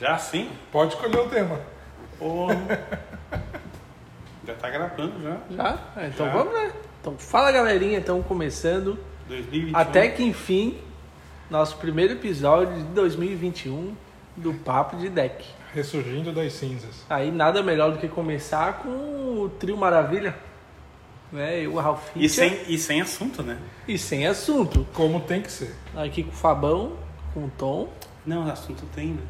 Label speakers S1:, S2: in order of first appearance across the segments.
S1: Já sim?
S2: Pode escolher o tema.
S1: Porra. já tá gravando já.
S3: Já? É, então
S1: Já.
S3: vamos, né? Então fala galerinha, então começando
S1: 2021.
S3: até que enfim nosso primeiro episódio de 2021 do Papo de Deck.
S2: Ressurgindo das cinzas.
S3: Aí nada melhor do que começar com o trio Maravilha, né? Eu, o Ralf
S1: E sem, e sem assunto, né?
S3: e sem assunto.
S2: Como tem que ser.
S3: Aqui com o Fabão, com o Tom.
S1: Não, assunto tem, né?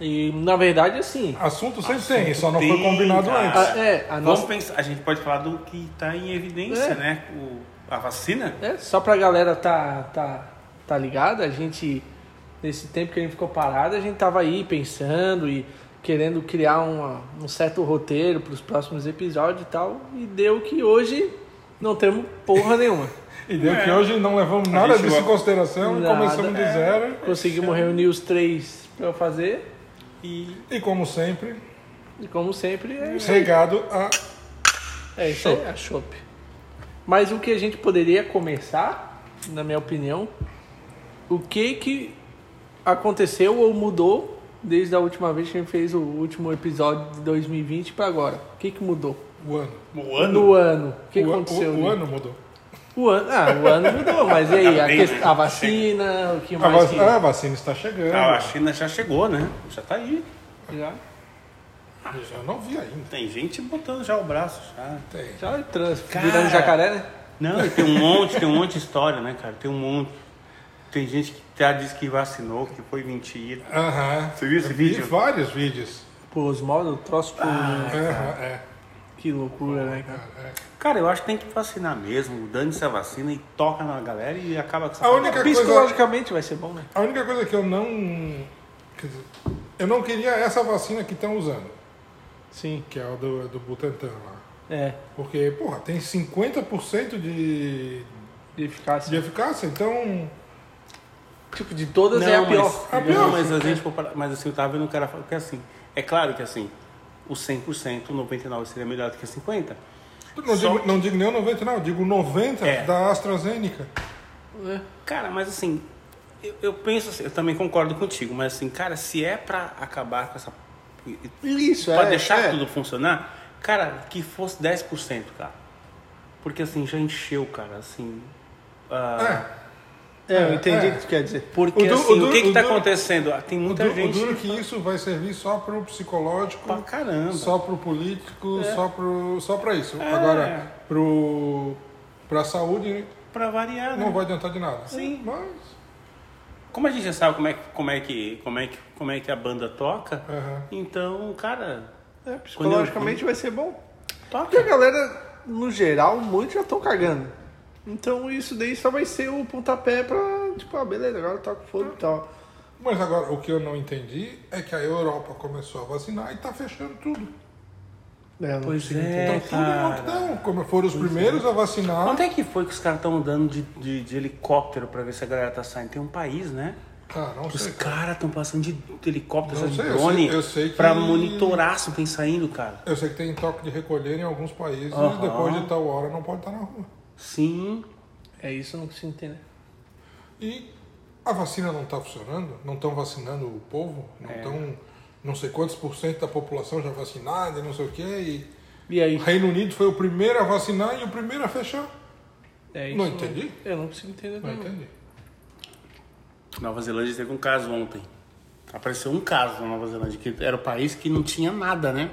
S3: E na verdade assim,
S2: Assunto sempre
S1: Assunto
S2: tem, só não
S1: tem,
S2: foi combinado
S1: cara.
S2: antes.
S3: a, é, a
S1: Vamos
S3: nossa
S1: pensar, a gente pode falar do que tá em evidência,
S3: É.
S1: né? O, a vacina.
S3: É, só pra galera tá, tá, tá ligada, a gente, nesse tempo que a gente ficou parado, a gente tava aí pensando e querendo criar uma, um certo roteiro pros próximos episódios e tal, e deu que hoje não temos porra nenhuma.
S2: E deu
S1: É.
S2: que hoje não levamos
S1: A
S2: nada disso em consideração e
S3: Nada.
S2: começamos de
S1: É.
S2: zero.
S3: Conseguimos reunir os três pra fazer,
S1: E
S2: E como sempre,
S3: e como sempre, é
S2: regado a.
S3: É isso aí, a chopp. Mas o que a gente poderia começar, na minha opinião, o que que aconteceu ou mudou desde a última vez que a gente fez o último episódio de 2020 para agora? O que que mudou?
S2: O ano.
S1: o ano.
S3: No ano. O que
S2: o,
S3: aconteceu?
S2: o, o ano mudou.
S3: O ano. Ah, o ano mudou, mas e aí? A,
S1: Bem,
S3: quest-
S1: né?
S3: a vacina, o que
S2: A,
S3: mais
S2: vac-
S3: que...
S2: ah, a vacina está chegando.
S1: Ah, a China já chegou, né? Já tá aí.
S3: Já,
S2: Eu não vi ainda.
S1: Tem gente botando já o braço, já.
S2: Tem.
S3: já trans,
S1: Cara.
S3: virando jacaré, né?
S1: Não, e tem um monte, tem um monte de história, né, cara? Tem um monte. Tem gente que já disse que vacinou, que foi mentira.
S2: Aham.
S1: Você viu esse
S2: Eu vi
S1: vídeo?
S2: vários vídeos.
S3: Por osmose, o troço por...
S1: Ah.
S2: Aham, é.
S3: Que loucura, né, cara?
S2: é.
S1: Cara, eu acho que tem que vacinar mesmo. Dane-se a vacina e toca na galera e acaba com essa
S2: A única coisa-
S3: Psicologicamente vai ser bom, né?
S2: A única coisa que eu não. dizer, eu não queria essa vacina que estão usando,
S3: Sim.
S2: que é a do, do Butantan lá.
S3: É,
S2: Porque, porra, tem 50% de,
S3: de eficácia.
S2: de eficácia, então.
S3: Tipo, de todas
S1: Não,
S3: é a
S1: mas,
S3: pior.
S2: A pior,
S1: não, mas a gente mas assim, eu tava vendo o cara falando que assim, é claro que assim, o 100%, o 99 seria melhor do que 50.
S2: Não
S1: Só
S2: digo, não digo nem o 90, não, eu digo 90
S1: É.
S2: da AstraZeneca.
S3: É.
S1: Cara, mas assim, eu, eu penso assim, eu também concordo contigo, mas assim, cara, se é pra acabar com essa
S3: Isso,
S1: pra
S3: é.
S1: deixar
S3: é.
S1: tudo funcionar, cara, que fosse 10%, cara. Porque assim, já encheu, cara, assim. ah,
S2: É.
S3: É, eu entendi
S2: É.
S3: o que tu quer dizer.
S1: Porque
S2: O du-
S1: assim,
S2: o
S1: o, que que
S2: o
S1: tá
S2: duro-
S1: acontecendo? Ah, Tem
S2: O,
S1: muita
S2: du- o
S1: gente
S2: duro é que isso vai servir só pro psicológico,
S1: pra caramba.
S2: só pro político,
S1: É.
S2: só, pro, só pra isso.
S1: É.
S2: Agora, pro, pra saúde,
S1: Pra variar, né?
S2: não vai adiantar de nada.
S1: Sim.
S2: Mas.
S1: Como a gente já sabe como é, que- como é, que, como é, que, como é que a banda toca,
S2: Aham.
S1: então, cara,
S3: É, psicologicamente vai ser bom. Porque
S1: toca.
S3: a galera, no geral, muitos já estão cagando. Então isso daí só vai ser o pontapé pra, tipo, ah, beleza, agora toca fogo e tal.
S2: Mas agora, o que eu não entendi é que a Europa começou a vacinar e tá fechando tudo.
S3: É, não
S1: Pois
S3: consigo
S1: é,
S2: Então, tudo lockdown. Como foram os primeiros a vacinar.
S1: Onde é que foi que os caras estão andando de, de, de helicóptero pra ver se a galera tá saindo? Tem um país, né?
S2: Ah, não
S1: Os caras estão passando de helicóptero,
S2: Não
S1: de
S2: sei, eu
S1: drone,
S2: sei- eu sei que-
S1: pra monitorar se tem saindo, cara.
S2: Eu sei que tem toque de recolher em alguns países e depois de tal hora não pode estar na rua.
S1: Sim.
S3: É isso, eu não consigo entender.
S2: E a vacina não está funcionando? Não estão vacinando o povo? Não
S1: É.
S2: estão não sei quantos por cento da população já vacinada e não sei o quê. E
S3: E aí?
S2: o Reino Unido foi o primeiro a vacinar e o primeiro a fechar.
S3: É
S2: Não
S3: isso,
S2: entendi.
S3: Eu não consigo entender.
S2: Não entendi.
S1: Nova Zelândia teve um caso ontem. Apareceu um caso na Nova Zelândia, que era o país que não tinha nada, né?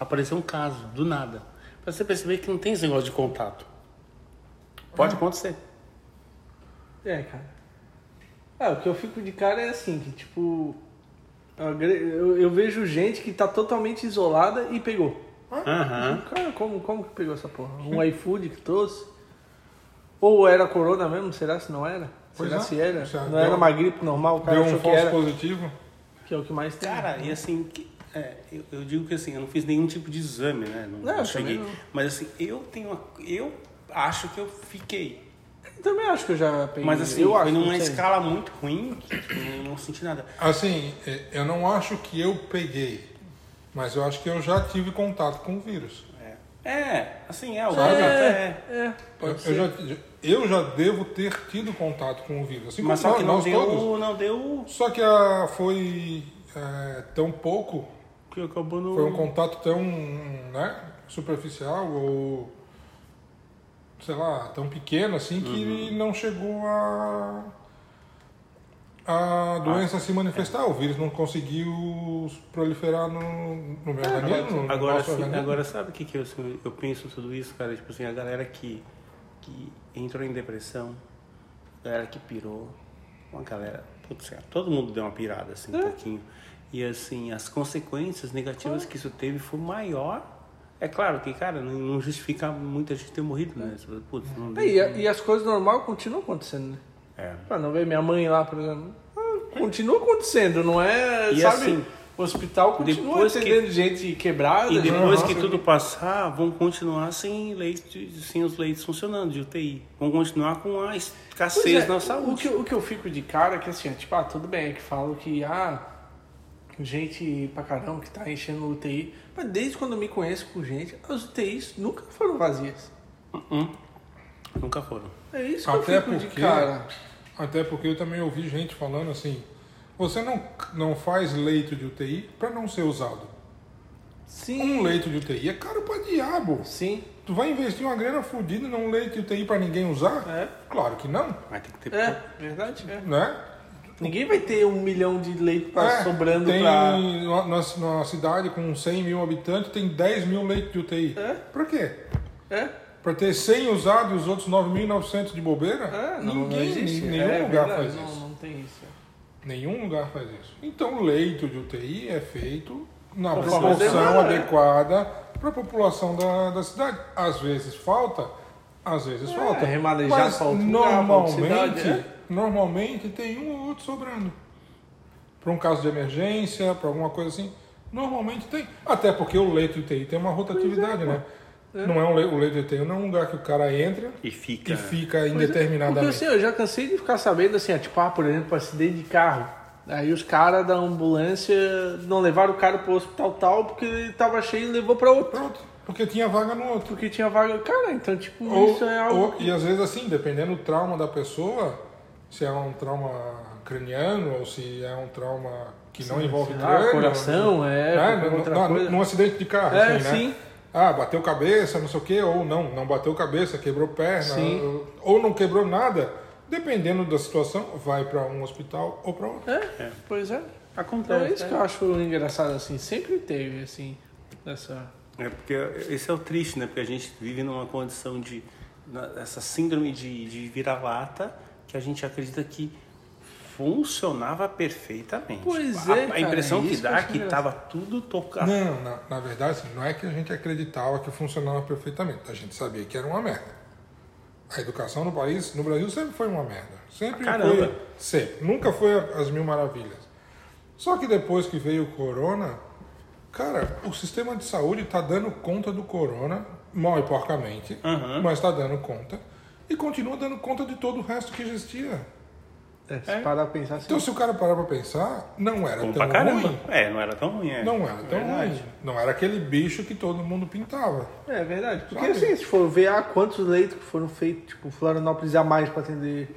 S1: Apareceu um caso, do nada. Pra você perceber que não tem esse negócio de contato. Pode acontecer.
S3: É, cara. Ah, o que eu fico de cara é assim, que tipo. Eu, eu vejo gente que tá totalmente isolada e pegou.
S1: Aham.
S3: Cara, como, como que pegou essa porra? Um iFood que trouxe? Ou era corona mesmo? Será se não era?
S2: Pois
S3: Será
S2: é.
S3: se era?
S2: Já
S3: não
S2: deu-
S3: era uma gripe normal, o cara
S2: Deu um falso
S3: era.
S2: positivo.
S3: Que é o que mais tem.
S1: Cara, e assim, que- é, eu, eu digo que assim, eu não fiz nenhum tipo de exame, né? Não,
S3: Não,
S1: cheguei.
S3: não.
S1: Mas assim, eu tenho. uma- Eu acho que eu fiquei.
S3: Também acho que eu já peguei.
S1: Mas assim,
S3: eu
S1: foi
S3: acho, não
S1: numa escala muito ruim que tipo, eu não senti nada.
S2: Assim, eh, eu não acho que eu peguei, mas eu acho que eu já tive contato com o vírus.
S1: É, é assim, é, o
S2: Sabe?
S1: é,
S3: É,
S2: Eu,
S3: pode
S2: eu
S3: ser.
S2: já, eu já devo ter tido contato com o vírus. Assim
S1: Mas
S2: como
S1: só que
S2: nós,
S1: não
S2: nós
S1: deu,
S2: todos.
S1: não deu.
S2: Só que a, foi. é, tão pouco,
S1: Que acabou no.
S2: foi um contato tão né, superficial ou sei lá, tão pequeno assim que não chegou a a doença se manifestar. O vírus não conseguiu proliferar no, no meu organismo, no
S1: Agora, sim,
S2: organismo.
S1: agora sabe o que, que eu, assim, eu penso tudo isso, cara? Tipo assim, a galera que, que entrou em depressão, a galera que pirou, uma galera. Putz, cara, todo mundo deu uma pirada, assim, um pouquinho. E assim, as consequências negativas que isso teve foi maior. É claro que, cara, não, justifica muita gente ter morrido, né? Putz, não
S3: É, e, a- e as coisas normais continuam acontecendo, né?
S1: É.
S3: Pra não ver minha mãe lá, por exemplo. Ah, continua acontecendo, não é.
S1: E
S3: sabe?
S1: assim,
S3: o hospital continua
S1: depois que-
S3: atendendo gente quebrada.
S1: E depois que tudo passar, vão continuar sem leitos, sem os leitos funcionando de UTI. Vão continuar com a escassez
S3: é,
S1: na
S3: O
S1: saúde.
S3: que, o que eu fico de cara é que assim, ó, tipo, ah, tudo bem, é que falam que, ah, gente pra caramba que tá enchendo o UTI. Mas desde quando eu me conheço com gente, as UTIs nunca foram vazias.
S1: Hum, Nunca foram.
S3: É isso que
S2: Até
S3: eu fico de
S2: porque-
S3: cara.
S2: Até porque eu também ouvi gente falando assim: você não, não faz leito de UTI para não ser usado.
S3: Sim.
S2: Um leito de UTI é caro pra diabo.
S3: Sim.
S2: Tu vai investir uma grana fodida num leito de UTI para ninguém usar?
S3: É.
S2: Claro que não,
S1: Mas tem que ter.
S3: É, verdade. É.
S2: né?
S3: Ninguém vai ter um milhão de leitos pra,
S2: É,
S3: sobrando
S2: tem
S3: pra.
S2: na, na cidade com 100 mil habitantes tem 10 mil leitos de UTI.
S3: É.
S2: Pra quê?
S3: É?
S2: Pra ter 100 usados e os outros 9.900 de bobeira?
S3: É, não,
S2: Ninguém,
S3: não existe.
S2: nenhum
S3: é,
S2: lugar
S3: verdade,
S2: faz
S3: não,
S2: isso.
S3: Não tem isso.
S2: Nenhum lugar faz isso. Então, o leito de UTI é feito na
S3: Conforme
S2: proporção adequada para a população da, da cidade. Às vezes falta, às vezes falta.
S3: remanejar
S2: Mas
S3: pra outro lugar, pra
S2: normalmente,
S3: é.
S2: tem um ou outro sobrando. Para um caso de emergência, para alguma coisa assim. Normalmente tem. Até porque o leito de UTI tem uma rotatividade, né? Não é um le- o leito de UTI não é um lugar que o cara entra
S1: E fica.
S2: e fica
S3: Porque
S2: indeterminadamente.
S3: assim, eu já cansei de ficar sabendo assim, tipo, ah, por exemplo, acidente de carro. Aí os caras da ambulância não levaram o cara pro hospital tal porque ele tava cheio e levou pra outro.
S2: Pronto. Porque tinha vaga no outro.
S3: Porque tinha vaga. Cara, então, tipo,
S2: Ou,
S3: isso é algo.
S2: ou-
S3: que-
S2: e às vezes assim, dependendo do trauma da pessoa, se é um trauma craniano ou se é um trauma que não envolve
S3: Ah,
S2: crânio.
S3: coração, é,
S2: né?
S3: qualquer
S2: Num-
S3: outra
S2: num-
S3: coisa.
S2: Num acidente de carro,
S3: É,
S2: assim, né?
S3: sim.
S2: Ah, bateu cabeça, não sei o quê, ou não, não bateu cabeça, quebrou perna,
S3: Sim.
S2: ou- não quebrou nada. Dependendo da situação, vai para um hospital ou para outro.
S3: É, pois é. Então
S1: Acontece.
S3: é isso que eu acho engraçado, assim. Sempre teve, assim, essa.
S1: É porque esse é o triste, né? Porque a gente vive numa condição de. na- essa síndrome de, de vira-lata que a gente acredita que funcionava perfeitamente.
S3: Pois
S1: a,
S3: é,
S1: A
S3: cara,
S1: impressão
S3: é
S1: que dá é que
S3: engraçado.
S1: tava tudo tocado.
S2: Não, na, na verdade, assim, não é que a gente acreditava que funcionava perfeitamente. A gente sabia que era uma merda. A educação no país, no Brasil, sempre foi uma merda. Sempre
S1: Caramba.
S2: foi. Sempre. Nunca foi as mil maravilhas. Só que depois que veio o corona, cara, o sistema de saúde está dando conta do corona, mal e porcamente,
S1: Uhum.
S2: mas está dando conta. E continua dando conta de todo o resto que existia.
S3: É, se parar pra pensar assim.
S2: Então, se o cara parar para pensar, não era
S1: Bom
S2: tão
S1: pra caramba.
S2: ruim.
S1: É, não era tão ruim, é.
S2: Não era tão
S1: Verdade.
S2: ruim. Não era aquele bicho que todo mundo pintava.
S3: É verdade. Porque
S2: Sabe?
S3: assim, se for ver ah, quantos leitos que foram feitos, tipo, Florianópolis a mais pra atender.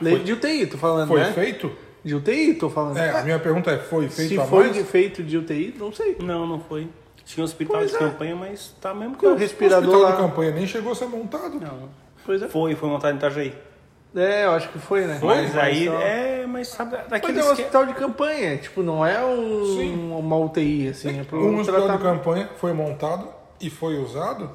S3: Leito de UTI, tô falando,
S2: Foi
S3: né?
S2: feito?
S3: De UTI, tô falando.
S2: É, a minha pergunta é, foi feito
S3: se
S2: a
S3: foi
S2: mais?
S3: de feito de UTI, não sei.
S1: Não, não foi. Tinha um hospital
S3: Pois
S1: de
S3: é.
S1: campanha, mas tá mesmo
S3: o
S1: que
S2: O
S3: respirador
S2: hospital
S3: lá.
S2: de campanha nem chegou a ser montado.
S1: Não.
S3: Pois é.
S1: Foi, foi montado em Itajaí.
S3: É, eu acho que foi, né?
S1: Mas aí,
S3: só-
S1: é, mas sabe,
S3: Mas
S1: daquele
S3: é um hospital de campanha, tipo, não é um,
S2: Sim.
S3: uma UTI, assim, é
S2: Um hospital de campanha foi montado e foi usado?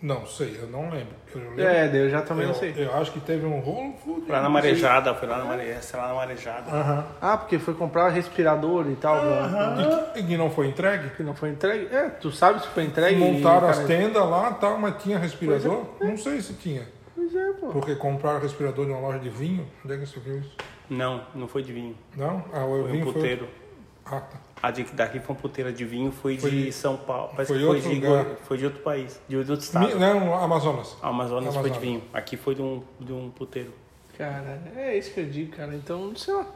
S2: Não sei, eu não lembro. Eu, lembro-
S3: É, eu já também
S2: eu,
S3: não sei.
S2: eu acho que teve um rolo fudido.
S1: Foi lá na marejada, foi lá na marejada, sei lá na marejada.
S2: Aham.
S3: Ah, porque foi comprar respirador e tal, pra-
S2: E, que, e não foi entregue?
S3: que não foi entregue. É, tu sabe se foi entregue.
S2: Montaram
S3: e,
S2: as
S3: cara,
S2: tendas lá tal, mas tinha respirador? Não sei se tinha.
S3: É, pô.
S2: Porque compraram respirador de uma loja de vinho? Onde é que você viu isso?
S1: Não, não foi de vinho.
S2: Não? Ah, o
S1: Foi um
S2: vinho
S1: puteiro.
S2: foi. Ah, tá.
S1: A de, daqui foi uma puteira de vinho, foi,
S2: Foi
S1: de São Paulo. Parece
S2: foi
S1: que foi
S2: outro
S1: de,
S2: lugar.
S1: Foi de outro país, de outro estado.
S2: Mi- Não, Amazonas.
S1: A Amazonas foi de
S2: Amazonas.
S1: vinho. Aqui foi de um, de um puteiro.
S3: Cara, é isso que eu digo, cara. Então, sei lá.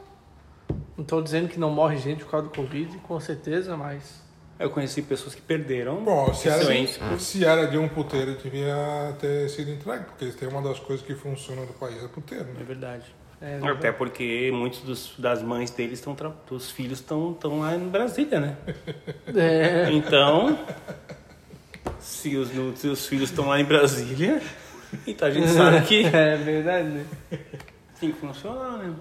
S3: Não tô dizendo que não morre gente por causa do Covid, com certeza, mas.
S1: Eu conheci pessoas que perderam.
S2: Bom, se era, de, se era de um puteiro, devia ter sido entregue, porque tem uma das coisas que funcionam no país é puteiro,
S1: É
S2: né?
S1: verdade.
S3: É,
S1: Até porque muitos dos- das mães deles estão, dos filhos estão estão lá em Brasília, né?
S3: é,
S1: Então, se os, se os filhos estão lá em Brasília, então a gente sabe que
S3: é verdade, né?
S1: tem que funcionar, né?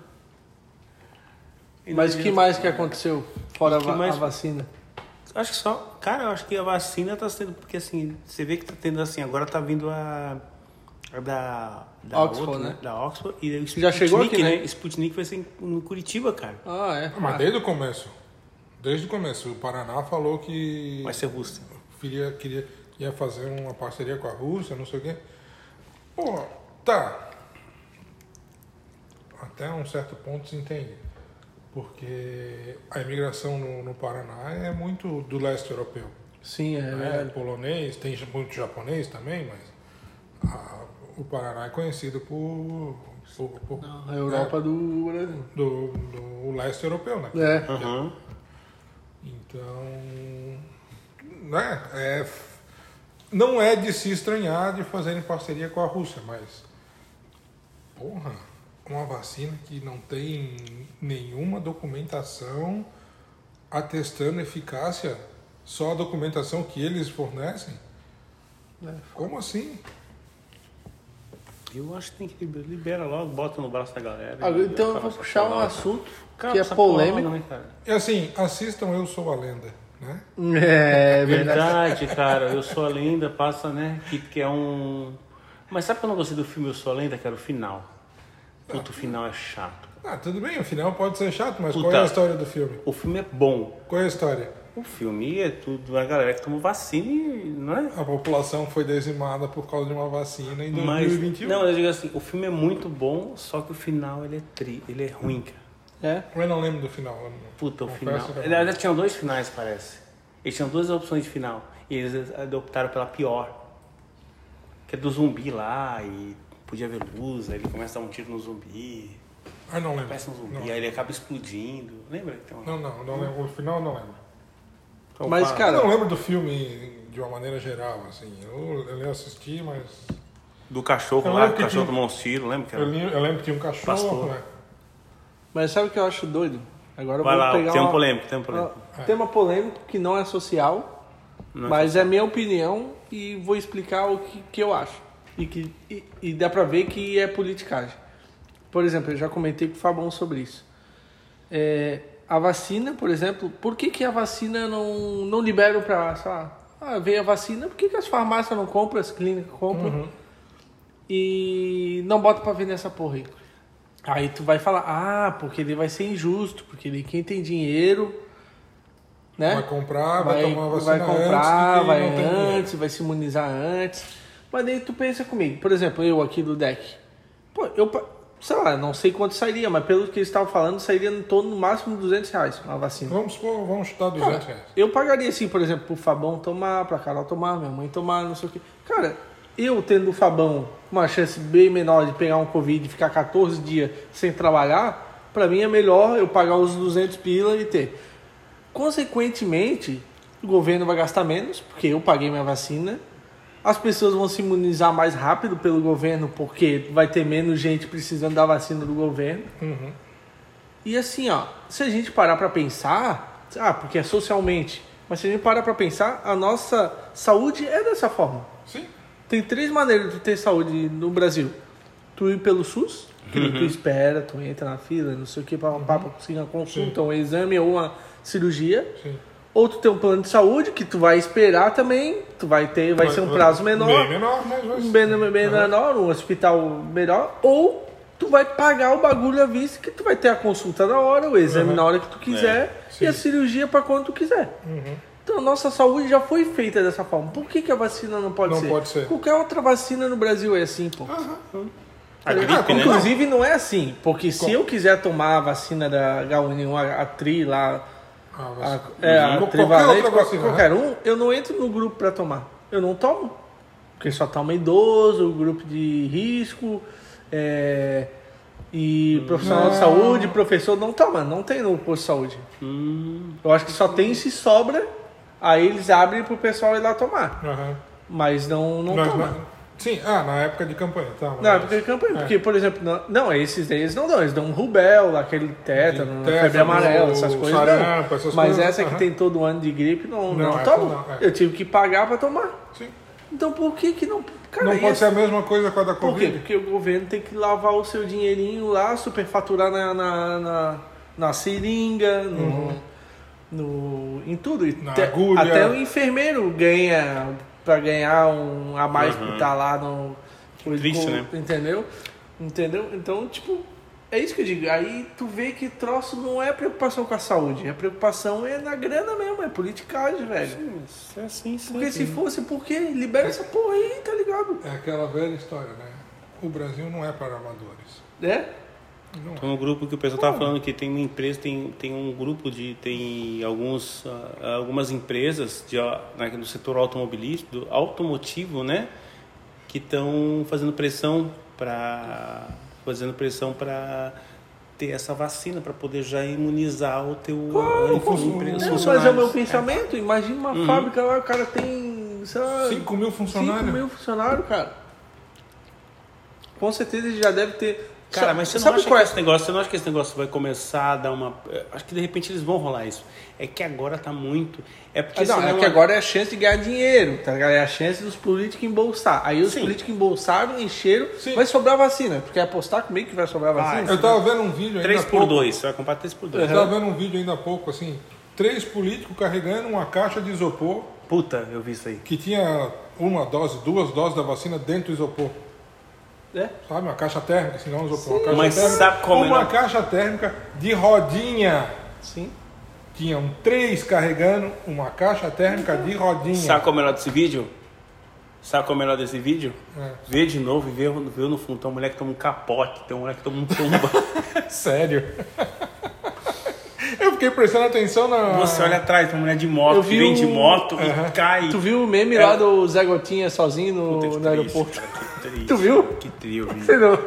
S1: E
S3: Mas o que mais que aconteceu fora a,
S1: mais-
S3: a vacina?
S1: Acho que só. Cara, eu acho que a vacina tá sendo. Porque assim, você vê que tá tendo assim, agora tá vindo a. a da. da
S3: Oxford,
S1: outra,
S3: né?
S1: Da Oxford. E o
S3: Já chegou aqui, né?
S1: Sputnik vai ser em, no Curitiba, cara.
S3: Ah, é.
S2: Mas desde o começo. Desde o começo. O Paraná falou que
S1: Vai ser Rússia.
S2: queria, queria, ia fazer uma parceria com a Rússia, não sei o quê. Pô, tá. Até um certo ponto se entende. Porque a imigração no, no Paraná é muito do leste europeu.
S3: Sim, é
S2: né?
S3: verdade.
S2: polonês, tem muito japonês também, mas a- o Paraná é conhecido por, por, por-
S3: A Europa do Brasil.
S2: do, do leste europeu, né?
S3: É.
S1: Aham.
S2: Então, né? É, não é de se estranhar de fazerem parceria com a Rússia, mas porra, uma vacina que não tem nenhuma documentação atestando eficácia, só a documentação que eles fornecem.
S3: É.
S2: Como assim?
S1: Eu acho que tem que liber- libera logo, bota no braço da galera. E
S3: então eu vou puxar um assunto
S1: Cara,
S3: que é polêmico.
S1: né, cara?
S2: E assim, assistam Eu Sou a Lenda, né?
S3: É verdade.
S1: Verdade, cara. Eu sou a lenda, passa, né? Que, que é um. Mas sabe que eu não gostei do filme Eu Sou a Lenda? Que era o final. Puta, o final é chato.
S2: Ah, tudo bem, o final pode ser chato, mas qual
S1: Puta.
S2: é a história do filme?
S1: O filme é bom.
S2: Qual é a história?
S1: O filme é tudo a galera que tomou vacina, e- não é?
S2: A população foi dizimada por causa de uma vacina em
S1: Mas
S2: 2021.
S1: não, eu digo assim, o filme é muito bom, só que o final ele é tri, ele é ruim, cara.
S3: É.
S2: Eu não lembro do final.
S1: Puta, o final.
S2: que eu não
S1: Ele
S2: lembro.
S1: já tinham dois finais, parece. Eles tinham duas opções de final. E eles optaram pela pior. Que é do zumbi lá e podia ver luz, aí ele começa a dar um tiro no zumbi.
S2: Ah, não lembro.
S1: Parece um zumbi,
S2: Não,
S1: aí ele acaba explodindo. Lembra? que tem uma-
S2: não, não, não lembro. O final eu não lembro.
S1: Então,
S3: Mas, cara-
S2: Eu não lembro do filme de uma maneira geral, assim. Eu, eu assisti, mas.
S1: Do cachorro
S2: Eu
S1: lá,
S2: lembro
S1: o cachorro
S2: tinha-
S1: tomou uns tiros, lembra? Que
S2: Eu,
S1: era...
S2: li- eu lembro que tinha um cachorro,
S1: Pastor.
S2: né?
S3: Mas sabe o que eu acho doido? Agora eu
S1: Vai
S3: vou
S1: lá,
S3: pegar
S1: tem um
S3: uma-
S1: polêmico, tem um polêmico.
S3: Ah, Tema polêmico que não é social,
S1: Não é
S3: mas é minha opinião e vou explicar o que, que eu acho. E, que, e, e dá pra ver que é politicagem. Por exemplo, eu já comentei com o Fabão sobre isso. É, a vacina, por exemplo, por que, que a vacina não, não liberam pra, sei lá, ah, veio a vacina, por que, que as farmácias não compram, as clínicas compram e não bota pra vender essa porra aí? Aí tu vai falar, ah, porque ele vai ser injusto, porque ele quem tem dinheiro, né?
S2: Vai comprar, vai, tomar a vacina
S3: vai comprar,
S2: antes.
S3: vai antes, vai se imunizar antes. Mas daí tu pensa comigo, por exemplo, eu aqui do deck. Pô, eu, sei lá, não sei quanto sairia, mas pelo que eles estavam falando, sairia em torno no máximo de 200 reais uma vacina.
S2: Vamos, supor, vamos chutar 200 reais.
S3: Eu pagaria assim, por exemplo, pro Fabão tomar, pra Carol tomar, minha mãe tomar, não sei o quê. Cara, eu tendo o Fabão uma chance bem menor de pegar um Covid e ficar 14 dias sem trabalhar, pra mim é melhor eu pagar os 200 pila e ter. Consequentemente, o governo vai gastar menos, porque eu paguei minha vacina. As pessoas vão se imunizar mais rápido pelo governo, porque vai ter menos gente precisando da vacina do governo.
S2: Uhum.
S3: E assim, ó, se a gente parar pra pensar, ah, porque é socialmente, mas se a gente parar pra pensar, a nossa saúde é dessa forma.
S2: Sim.
S3: Tem três maneiras de ter saúde no Brasil. Tu ir pelo SUS, que tu espera, tu entra na fila, não sei o que, para uhum. conseguir uma consulta, um exame ou uma cirurgia.
S2: Sim.
S3: Ou tu tem um plano de saúde que tu vai esperar também, tu vai ter, vai, ser um prazo menor,
S2: Bem menor, mas vai
S3: um bem, bem menor, um hospital melhor, ou tu vai pagar o bagulho à vista que tu vai ter a consulta na hora, o exame
S2: Uhum.
S3: na hora que tu quiser
S2: sim.
S3: e a cirurgia para quando tu quiser.
S2: Uhum.
S3: Então, nossa saúde já foi feita dessa forma. Por que, que a vacina não pode
S2: Não
S3: ser?
S2: pode ser.
S3: Qualquer outra vacina no Brasil é assim, pô.
S1: A gripe, né?
S3: Inclusive, não é assim. Porque se eu quiser tomar a vacina da H1N1, a, a tri lá,
S2: Ah,
S3: a, é, a trivalente,
S2: qualquer vacina,
S3: qualquer um, eu não entro no grupo para tomar. Eu não tomo. Porque só toma idoso, grupo de risco, é, e profissional de
S2: Não.
S3: saúde, professor, não toma. Não tem no posto de saúde.
S1: Hum,
S3: Eu acho que só tem se sobra, aí eles abrem pro pessoal ir lá tomar.
S2: Aham.
S3: Mas não, não
S2: Nós
S3: toma.
S2: não- Sim, ah, na época de campanha, tá. mas-
S3: Na época de campanha.
S2: É.
S3: Porque, por exemplo, não, não, esses eles não dão, eles dão um rubel, aquele tétano,
S2: Tétano,
S3: febre amarela, essas coisas.
S2: sarampo, essas
S3: Mas
S2: coisas,
S3: essa que
S2: aham.
S3: tem todo ano de gripe, não,
S2: Não,
S3: não,
S2: essa não, é.
S3: Eu tive que pagar pra tomar.
S2: Sim.
S3: Então por que que não. Cara,
S2: Não pode
S3: esse-
S2: ser a mesma coisa com a da
S3: Por quê?
S2: Covid.
S3: Porque o governo tem que lavar o seu dinheirinho lá, superfaturar na, na, na, na seringa, no, no, em tudo.
S2: Uhum.
S3: Te-. Até o enfermeiro ganha pra ganhar um a mais por
S1: Uhum.
S3: estar lá no.
S1: Que triste, né?
S3: Entendeu? Entendeu? Então, tipo, é isso que eu digo. Aí tu vê que troço não é preocupação com a saúde. A preocupação é na grana mesmo, é politicagem, velho.
S1: É assim, sim.
S3: Porque se fosse, por quê? Libera essa porra aí, tá ligado?
S2: É aquela velha história, né? O Brasil não é para amadores.
S3: É?
S2: Não é.
S1: Tem um grupo que o pessoal tava falando que tem uma empresa, tem, tem um grupo de. tem alguns, ah, algumas empresas de, ah, né, no setor automobilístico, do automotivo, né? Que estão fazendo pressão para. fazendo pressão para ter essa vacina, para poder já imunizar o teu
S3: Claro, Não, mas é o meu pensamento. Imagina uma fábrica lá, o cara tem, sei lá,
S2: 5 mil funcionários.
S3: 5 mil funcionários, cara. Com certeza ele já deve ter.
S1: Cara,
S3: Sabe-
S1: mas você não
S3: sabe
S1: acha
S3: qual
S1: que
S3: é?
S1: esse negócio, você não acha que esse negócio vai começar a dar uma. eh, Acho que de repente eles vão rolar isso. É que agora tá muito. É porque
S3: Ah, não, é que agora é a chance de ganhar dinheiro, tá ligado? É a chance dos políticos embolsar. Aí os
S1: Sim.
S3: políticos embolsaram, encheram,
S2: Sim.
S3: vai sobrar vacina. Porque apostar comigo que vai sobrar
S1: Vai.
S3: vacina.
S2: Eu tava vendo um vídeo ainda
S1: 3
S2: há
S1: por
S2: pouco.
S1: 2, você vai comprar 3 por 2.
S2: Eu tava vendo um vídeo ainda há pouco, assim, três políticos carregando uma caixa de isopor
S1: Puta, eu vi isso aí.
S2: que tinha uma dose, duas doses da vacina dentro do isopor.
S3: É?
S2: Sabe? Uma caixa térmica, se não um isopor. Uma caixa
S1: Mas
S2: térmica,
S1: sabe como
S2: Uma
S1: não-
S2: caixa térmica de rodinha.
S3: Sim.
S2: Tinham três carregando uma caixa térmica de rodinha.
S1: Sabe qual é o melhor desse vídeo? Sabe qual é o melhor desse vídeo?
S2: É.
S1: Vê de novo e vê, vê no fundo. Tem uma mulher que toma um capote, tem uma mulher que toma um tomba.
S2: Sério. Eu fiquei prestando atenção na.
S1: Você olha atrás, uma mulher de moto
S3: Eu
S1: que vem de moto
S2: Aham.
S1: e cai.
S3: Tu viu o meme
S1: É.
S3: lá do Zé Gotinha sozinho no,
S1: Puta, que
S3: no
S1: triste,
S3: aeroporto?
S1: cara, que triste.
S3: Tu viu?
S1: Que trio, eu vi.
S3: Você não,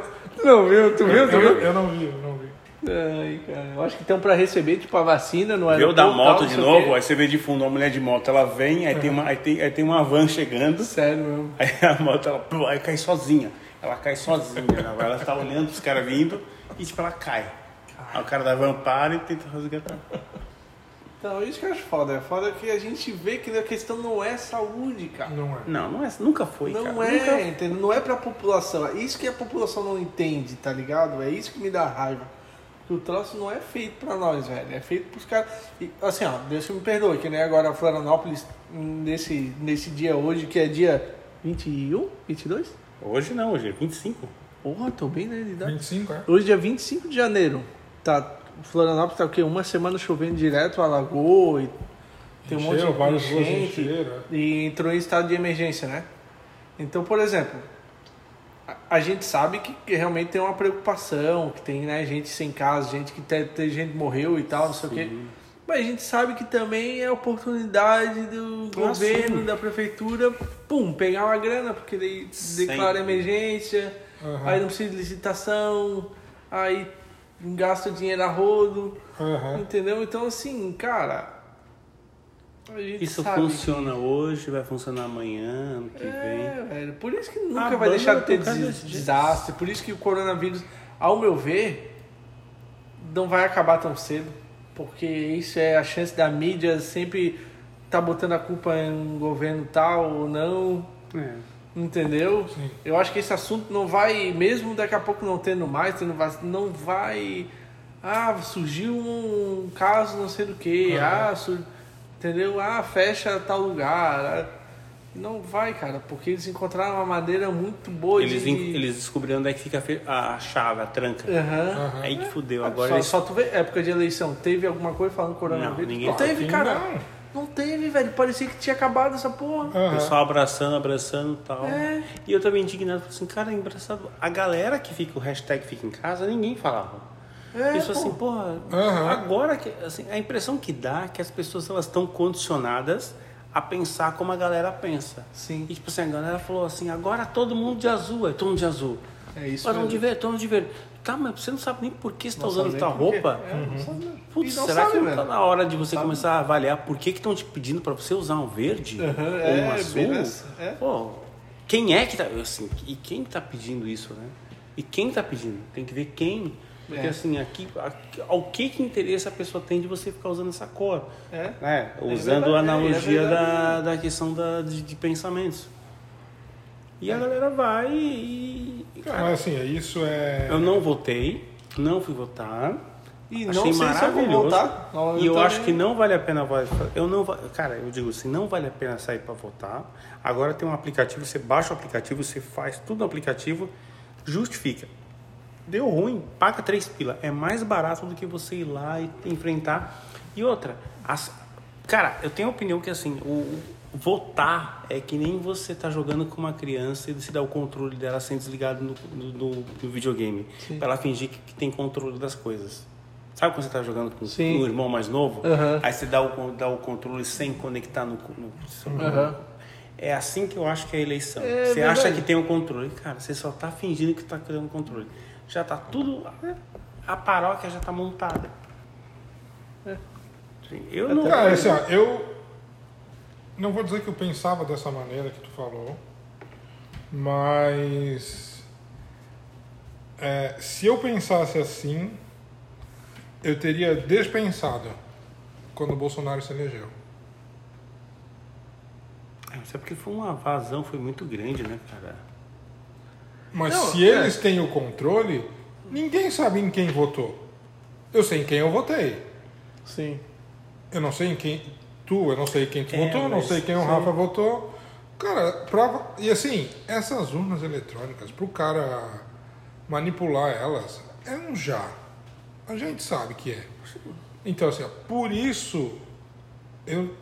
S3: não viu? Tu viu? Tu
S2: Eu,
S3: viu?
S2: não- eu não vi, eu não vi.
S3: Ai, cara, eu acho que estão pra receber, tipo, a vacina no
S1: Viu
S3: aeroporto.
S1: da
S3: tal,
S1: moto
S3: não
S1: de novo, aí você vê de fundo uma mulher de moto, ela vem, aí, tem, uma, aí, tem, aí tem uma van chegando,
S3: Sério mesmo.
S1: aí a moto ela pô, aí cai sozinha. Ela cai sozinha, ela, ela tá olhando os caras vindo e tipo, ela cai. Aí o cara da van para e tenta resgatar.
S3: Então, isso que eu acho foda. É foda que a gente vê que a questão não é saúde, cara.
S2: Não é.
S1: Não, não é, nunca foi,
S3: Não
S1: cara.
S3: é,
S1: Nunca-
S3: entendeu? Não é pra população. É isso que a população não entende, tá ligado? É isso que me dá raiva. Que o troço não é feito pra nós, velho. É feito pros caras. E, assim, ó, Deus me perdoe, que nem agora Florianópolis, nesse, nesse dia hoje, que é dia 21? 22?
S1: Hoje não, hoje é 25.
S3: Porra, tô bem idade.
S2: 25, é?
S3: Hoje é 25 de janeiro. Tá, Florianópolis tá o quê? Uma semana chovendo direto, alagou e tem um monte
S2: Encheu,
S3: de
S2: várias ruas
S3: enchente.
S2: encheram. é.
S3: E entrou em estado de emergência, né? Então, por exemplo, a- a gente sabe que, que realmente tem uma preocupação, que tem né, gente sem casa, gente que tem, tem gente morreu e tal, não sei o quê. Mas a gente sabe que também é oportunidade do
S1: Ah,
S3: governo,
S1: sim.
S3: da prefeitura, pum, pegar uma grana, porque daí declara emergência,
S2: Aham.
S3: aí não precisa de licitação, aí gasta o dinheiro a rodo,
S2: Aham.
S3: entendeu? Então, assim, cara.
S1: Isso
S3: sabe
S1: funciona hoje, vai funcionar amanhã, ano que
S3: que-
S1: vem.
S3: É, velho. Por isso que nunca
S1: A
S3: vai
S1: banda
S3: deixar de
S1: vai
S3: ter des- desastre. Por isso que o coronavírus, ao meu ver, não vai acabar tão cedo. Porque isso é a chance da mídia sempre tá botando a culpa em um governo tal ou não.
S1: É.
S3: Entendeu?
S2: Sim.
S3: Eu acho que esse assunto não vai, mesmo daqui a pouco não tendo mais, tendo vac- não vai. Ah, surgiu um caso não sei do que.
S2: Uhum.
S3: Ah, sur- entendeu? Ah, fecha tal lugar. Ah, Não vai, cara, porque eles encontraram uma maneira muito boa
S1: Eles,
S3: de.
S1: en- eles descobriram onde é que fica a fe- a, a chave, a tranca.
S3: Aham.
S2: Aham.
S1: Aí que fudeu. Agora
S3: só,
S1: eles...
S3: só tu vê, época de eleição, teve alguma coisa falando coronavírus?
S1: Não, ninguém
S3: não teve, cara.
S2: não.
S3: Não teve, velho. Parecia que tinha acabado essa porra.
S1: O
S2: Aham.
S1: pessoal abraçando, abraçando e tal.
S3: É.
S1: E eu também indignado, falei assim, cara, é engraçado. A galera que fica, o hashtag fica em casa, ninguém falava.
S3: É,
S1: Isso
S3: pô.
S1: assim, porra,
S2: Aham.
S1: agora que. Assim, a impressão que dá é que as pessoas elas estão condicionadas a pensar como a galera pensa.
S3: Sim.
S1: E tipo assim, a galera falou assim, agora todo mundo de azul, é todo mundo de azul.
S3: É isso
S1: Todo mundo de verde, todo mundo de verde. Tá, mas você não sabe nem por que você tá
S3: Não
S1: usando
S3: quê.
S1: roupa.
S3: É, sabe.
S1: Putz, será
S3: sabe,
S1: que não tá na hora de você
S3: Sabe.
S1: começar a avaliar por que estão te pedindo pra você usar um verde
S3: Aham,
S1: ou
S3: é,
S1: um azul?
S3: é.
S1: Pô, quem é que tá. Assim, e quem tá pedindo isso, né? E quem tá pedindo? Tem que ver quem. Porque
S3: É.
S1: assim, aqui, aqui- ao que que interesse a pessoa tem de você ficar usando essa cor?
S3: É.
S1: né? Usando
S3: verdade,
S1: a analogia
S3: é
S1: da,
S3: verdade.
S1: da questão da, de, de pensamentos. E a galera vai e. e,
S2: Cara, mas assim, isso é.
S1: eu não votei, não fui votar.
S3: E
S1: Achei
S3: não sei se eu vou
S1: maravilhoso.
S3: voltar. Não,
S1: e eu
S3: também-
S1: acho que não vale a pena votar. Eu não, cara, eu digo assim, não vale a pena sair para votar. Agora tem um aplicativo, você baixa o aplicativo, você faz tudo no aplicativo, justifica. Deu ruim, paga três pila. É mais barato do que você ir lá e enfrentar. E outra, as- cara, eu tenho a opinião que assim, o votar é que nem você tá jogando com uma criança e você dá o controle dela sem desligado no, no, no- videogame. Pra ela fingir que, que tem controle das coisas. Sabe quando você tá jogando com
S3: Sim.
S1: um irmão mais novo?
S3: Aham.
S1: Aí você dá o, dá o controle sem conectar no. no. É assim que eu acho que é a eleição.
S3: É
S1: você
S3: verdade.
S1: acha que tem o controle. Cara, você só tá fingindo que tá criando controle. Já tá tudo. A paróquia já tá montada.
S3: É.
S1: Eu não.
S2: Cara, assim, ó, eu não vou dizer que eu pensava dessa maneira que tu falou, mas é, se eu pensasse assim, eu teria dispensado quando o Bolsonaro se elegeu.
S1: Isso é porque foi uma vazão, foi muito grande, né, cara?
S2: Mas
S3: Não,
S2: se
S3: é.
S2: eles têm o controle, ninguém sabe em quem votou. Eu sei em quem eu votei.
S3: Sim.
S2: Eu não sei em quem. Tu, eu não sei quem tu
S1: É,
S2: votou, não sei quem o
S1: sim.
S2: Rafa votou. Cara, prova. E assim, essas urnas eletrônicas, pro cara manipular elas, é um já. A gente sabe que é. Então, assim, ó, por isso, eu.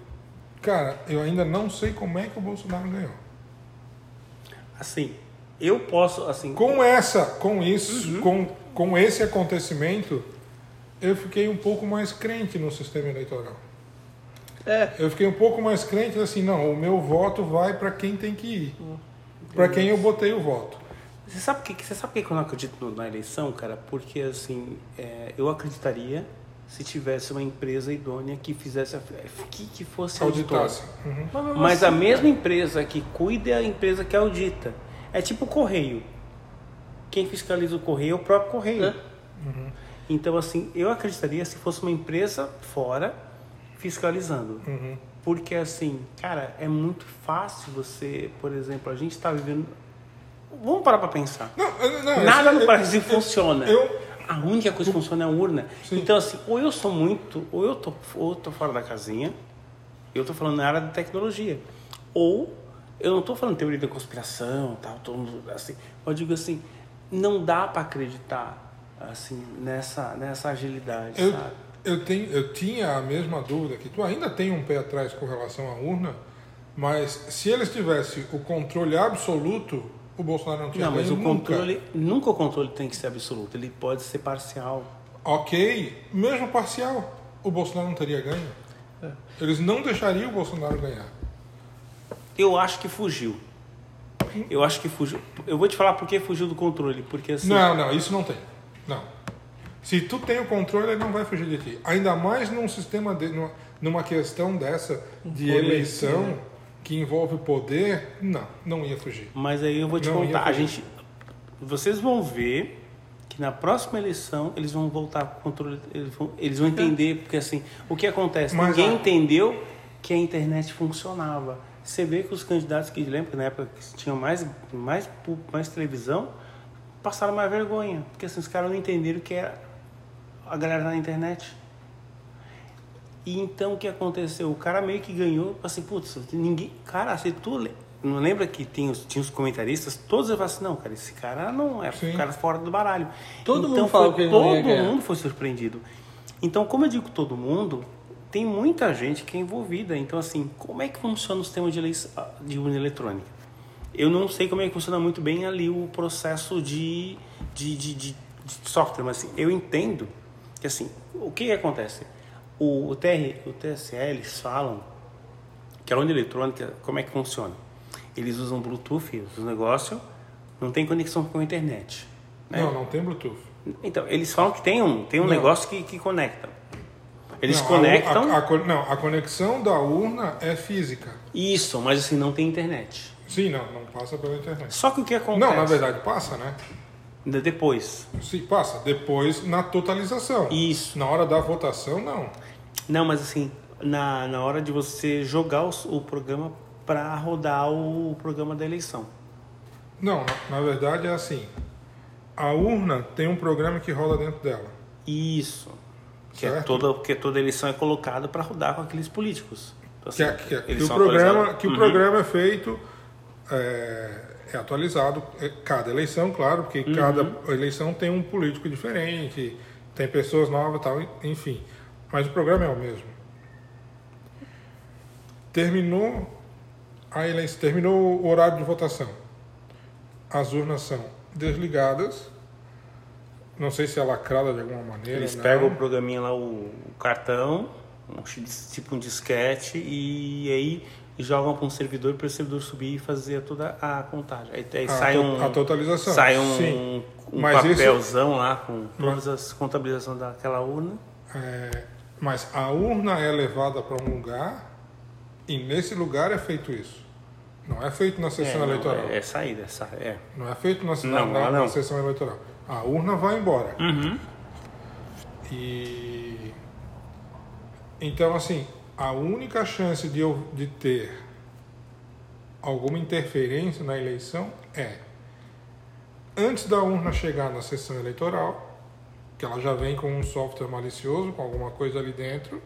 S2: Cara, eu ainda não sei como é que o Bolsonaro ganhou.
S1: Assim, eu posso, assim.
S2: Com essa, com isso,
S1: Uhum.
S2: com, com esse acontecimento, eu fiquei um pouco mais crente no sistema eleitoral.
S3: É.
S2: Eu fiquei um pouco mais crente assim, não, o meu voto vai para quem tem que ir. Para quem eu botei o voto.
S1: Você sabe que você sabe por que eu não acredito no- na eleição, cara? Porque assim, é, eu acreditaria se tivesse uma empresa idônea que fizesse a, que, que fosse auditora.
S2: Auditasse. Uhum.
S1: Mas a mesma empresa que cuida é a empresa que audita. É tipo o correio. Quem fiscaliza o correio é o próprio correio.
S3: É.
S1: Então, assim, eu acreditaria se fosse uma empresa fora fiscalizando.
S2: Uhum.
S1: Porque, assim, cara, é muito fácil você, por exemplo, a gente está vivendo. Vamos parar para pensar.
S2: Não, não,
S1: Nada no Brasil
S2: eu-
S1: funciona.
S2: eu-
S1: A única coisa que funciona é a urna.
S2: Sim.
S1: Então, assim, ou eu sou muito, ou eu tô, ou eu tô fora da casinha, eu tô falando na área de tecnologia. Ou eu não tô falando teoria da conspiração, tal, todo assim. Eu digo assim, não dá para acreditar assim nessa nessa agilidade,
S2: Eu,
S1: sabe?
S2: Eu, tenho, eu tinha a mesma dúvida que tu ainda tem um pé atrás com relação à urna, mas se eles tivessem o controle absoluto, o Bolsonaro não tinha
S1: Não, mas o
S2: nunca.
S1: controle, nunca o controle tem que ser absoluto, ele pode ser parcial.
S2: Ok, mesmo parcial, o Bolsonaro não teria ganho.
S1: É.
S2: Eles não deixariam o Bolsonaro ganhar.
S1: Eu acho que fugiu. Eu acho que fugiu. Eu vou te falar por que fugiu do controle, porque assim,
S2: Não, não, isso não tem. Não. Se tu tem o controle, ele não vai fugir de ti. Ainda mais num sistema, de, numa, questão dessa de eleição que envolve poder, não, não ia fugir.
S1: Mas aí eu vou te
S2: Não,
S1: contar. A gente, vocês vão ver que na próxima eleição eles vão voltar com o controle. Eles vão, eles vão entender, porque assim, o que acontece?
S2: Mas
S1: Ninguém
S2: a-
S1: entendeu que a internet funcionava. Você vê que os candidatos que lembra na época que tinham mais, mais, mais televisão passaram mais vergonha. Porque assim, os caras não entenderam que era a galera na internet. E então o que aconteceu? O cara meio que ganhou, assim, putz, ninguém. Cara, se tu. Não lembra que tinha os, tinha os comentaristas? Todos eles falaram assim, não, cara, esse cara não é
S2: Sim.
S1: um cara fora do baralho.
S3: Todo
S1: então,
S3: mundo falou
S1: foi-
S3: que ele
S1: Todo mundo foi surpreendido. Então, como eu digo todo mundo, tem muita gente que é envolvida. Então, assim, como é que funciona o sistema de, eleição, de urna eletrônica? Eu não sei como é que funciona muito bem ali o processo de, de, de, de- de software, mas assim, eu entendo que assim, o que, que acontece? O, o, TR, o TSE, eles falam que a urna eletrônica, como é que funciona? Eles usam Bluetooth, os negócios, não tem conexão com a internet. né?
S2: Não, não tem Bluetooth.
S1: Então, eles falam que tem um, tem um
S2: Não.
S1: negócio que, que conecta. Eles
S2: Não, a-
S1: conectam.
S2: A, a co- não, a conexão da urna é física.
S1: Isso, mas assim, não tem internet.
S2: Sim, não, não passa pela internet.
S1: Só que o que acontece?
S2: Não, na verdade passa, né?
S1: De- Depois.
S2: Sim, passa. Depois na totalização.
S1: Isso.
S2: Na hora da votação, não.
S1: Não, mas assim, na, na hora de você jogar o, o programa para rodar o, programa da eleição.
S2: Não, na, na verdade é assim. A urna tem um programa que rola dentro dela.
S1: Isso. Que, é
S2: Certo.
S1: toda, porque toda eleição é colocada para rodar com aqueles políticos. Tá
S2: Que, é-
S1: certo?
S2: que é- que o programa, que o
S1: Uhum.
S2: programa é feito, é, é atualizado, é, cada eleição, claro, porque
S1: Uhum.
S2: cada eleição tem um político diferente, tem pessoas novas e tal, enfim. Mas o programa é o mesmo. Terminou a eleição, terminou o horário de votação. As urnas são desligadas. Não sei se é lacrada de alguma maneira.
S1: Eles
S2: não.
S1: pegam o programinha lá, o, cartão, um tipo um disquete, e aí jogam para um servidor para o servidor subir e fazer toda a contagem. Aí, aí
S2: A
S1: sai
S2: to-
S1: um.
S2: a totalização,
S1: Sai um, um
S2: Mas isso-
S1: papelzão lá com todas as contabilizações daquela urna.
S2: É, mas a urna é levada para um lugar e nesse lugar é feito isso. Não é feito na sessão
S1: é, não,
S2: eleitoral.
S1: É, é saída, é, é.
S2: Não é feito na,
S1: Não,
S2: na,
S1: lá
S2: na
S1: não.
S2: sessão eleitoral. A urna vai embora.
S1: Uhum.
S2: E então assim, a única chance de eu de ter alguma interferência na eleição é antes da urna chegar na sessão eleitoral, que ela já vem com um software malicioso, com alguma coisa ali dentro,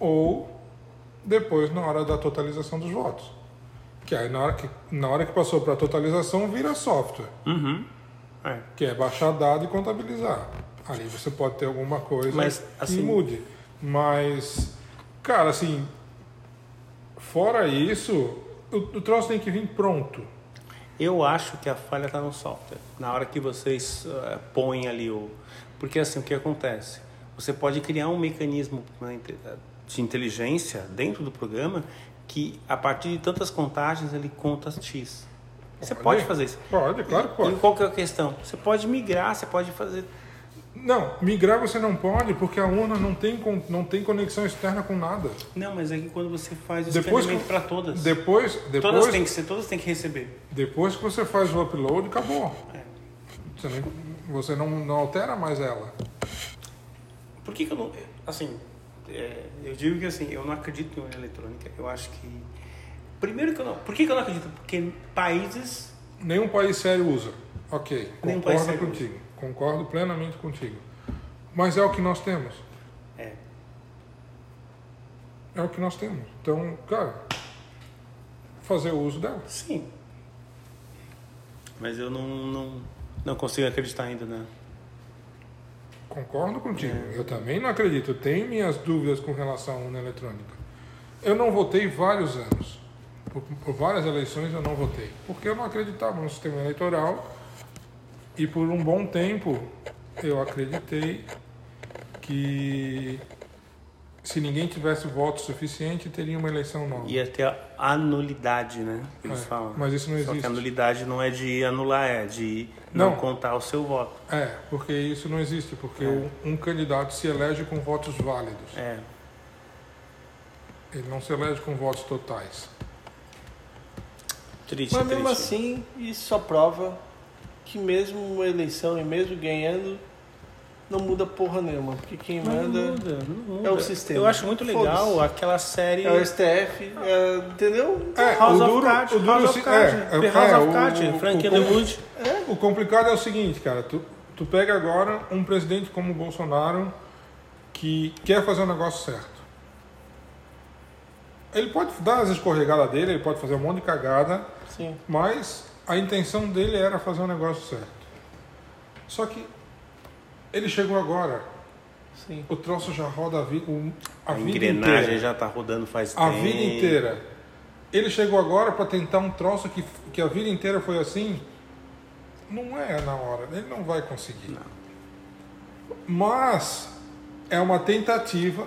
S2: ou depois na hora da totalização dos votos. Que aí na hora que, na hora que passou para a totalização vira software
S1: Uhum. É.
S2: que é baixar dado e contabilizar. Ali você pode ter alguma coisa
S1: Mas,
S2: que
S1: assim-
S2: mude. Mas, cara, assim, fora isso, o, o troço tem que vir pronto.
S1: Eu acho que a falha está no software. Na hora que vocês eh, põem ali o. Porque assim, o que acontece? Você pode criar um mecanismo inte- de inteligência dentro do programa que, a partir de tantas contagens, ele conta X. Você pode fazer isso.
S2: Pode, claro que
S1: E
S2: pode.
S1: qual que é a questão? Você pode migrar, você pode fazer.
S2: Não, migrar você não pode porque a urna não tem, não tem conexão externa com nada.
S1: Não, mas é que quando você faz o
S2: Depois que-
S1: para todas.
S2: Depois,
S1: Todas
S2: depois,
S1: têm que ser, todas têm que receber.
S2: depois que você faz o upload, acabou.
S1: É.
S2: Você, não, você não, não altera mais ela.
S1: Por que, que eu não. Assim, é, eu digo que assim, eu não acredito em urna eletrônica. Eu acho que. Primeiro que eu não. Por que, que eu não acredito? Porque países.
S2: Nenhum país sério usa. Ok,
S1: Nenhum
S2: concordo contigo. Concordo plenamente contigo. Mas é o que nós temos.
S1: É.
S2: É o que nós temos. Então, cara, fazer o uso dela.
S1: Sim. Mas eu não, não, não consigo acreditar ainda, né?
S2: Concordo contigo. Eu também não acredito. Eu tenho minhas dúvidas com relação à urna eletrônica. Eu não votei vários anos. Por, por várias eleições eu não votei. Porque eu não acreditava no sistema eleitoral. E por um bom tempo eu acreditei que se ninguém tivesse voto suficiente, teria uma eleição nova.
S1: Ia ter a anulidade, né? que Eles
S2: É,
S1: falam.
S2: mas isso não
S1: Só que
S2: existe.
S1: a anulidade não é de anular, é de não,
S2: Não.
S1: contar o seu voto.
S2: É, porque isso não existe, porque um- um candidato se elege com votos válidos.
S1: É.
S2: Ele não se elege com votos totais.
S1: Triste,
S3: Mas mesmo
S1: triste.
S3: assim, isso só prova que mesmo uma eleição e mesmo ganhando, não muda porra nenhuma. Porque quem
S1: Não
S3: manda
S1: muda, não muda.
S3: é o sistema.
S1: Eu acho muito legal aquela série.
S3: é o STF, é, entendeu?
S2: É,
S1: House
S2: o
S1: of
S2: duro,
S1: Cards,
S2: o duro
S1: House of Cards,
S2: é,
S1: The
S2: é,
S1: House
S2: é,
S1: of
S2: o-
S1: Cards,
S2: o-
S1: Frank
S2: o-
S1: Underwood.
S2: O complicado é o seguinte, cara. Tu, tu pega agora um presidente como o Bolsonaro que quer fazer o negócio certo. Ele pode dar as escorregadas dele, ele pode fazer um monte de cagada,
S3: Sim.
S2: mas a intenção dele era fazer o negócio certo. Só que ele chegou agora,
S3: Sim.
S2: o troço já roda a, vi, o- a,
S1: A
S2: vida
S1: engrenagem
S2: inteira.
S1: já tá rodando faz
S2: A
S1: tempo.
S2: vida inteira. Ele chegou agora para tentar um troço que, que a vida inteira foi assim. Não é na hora, ele não vai conseguir. Mas é uma tentativa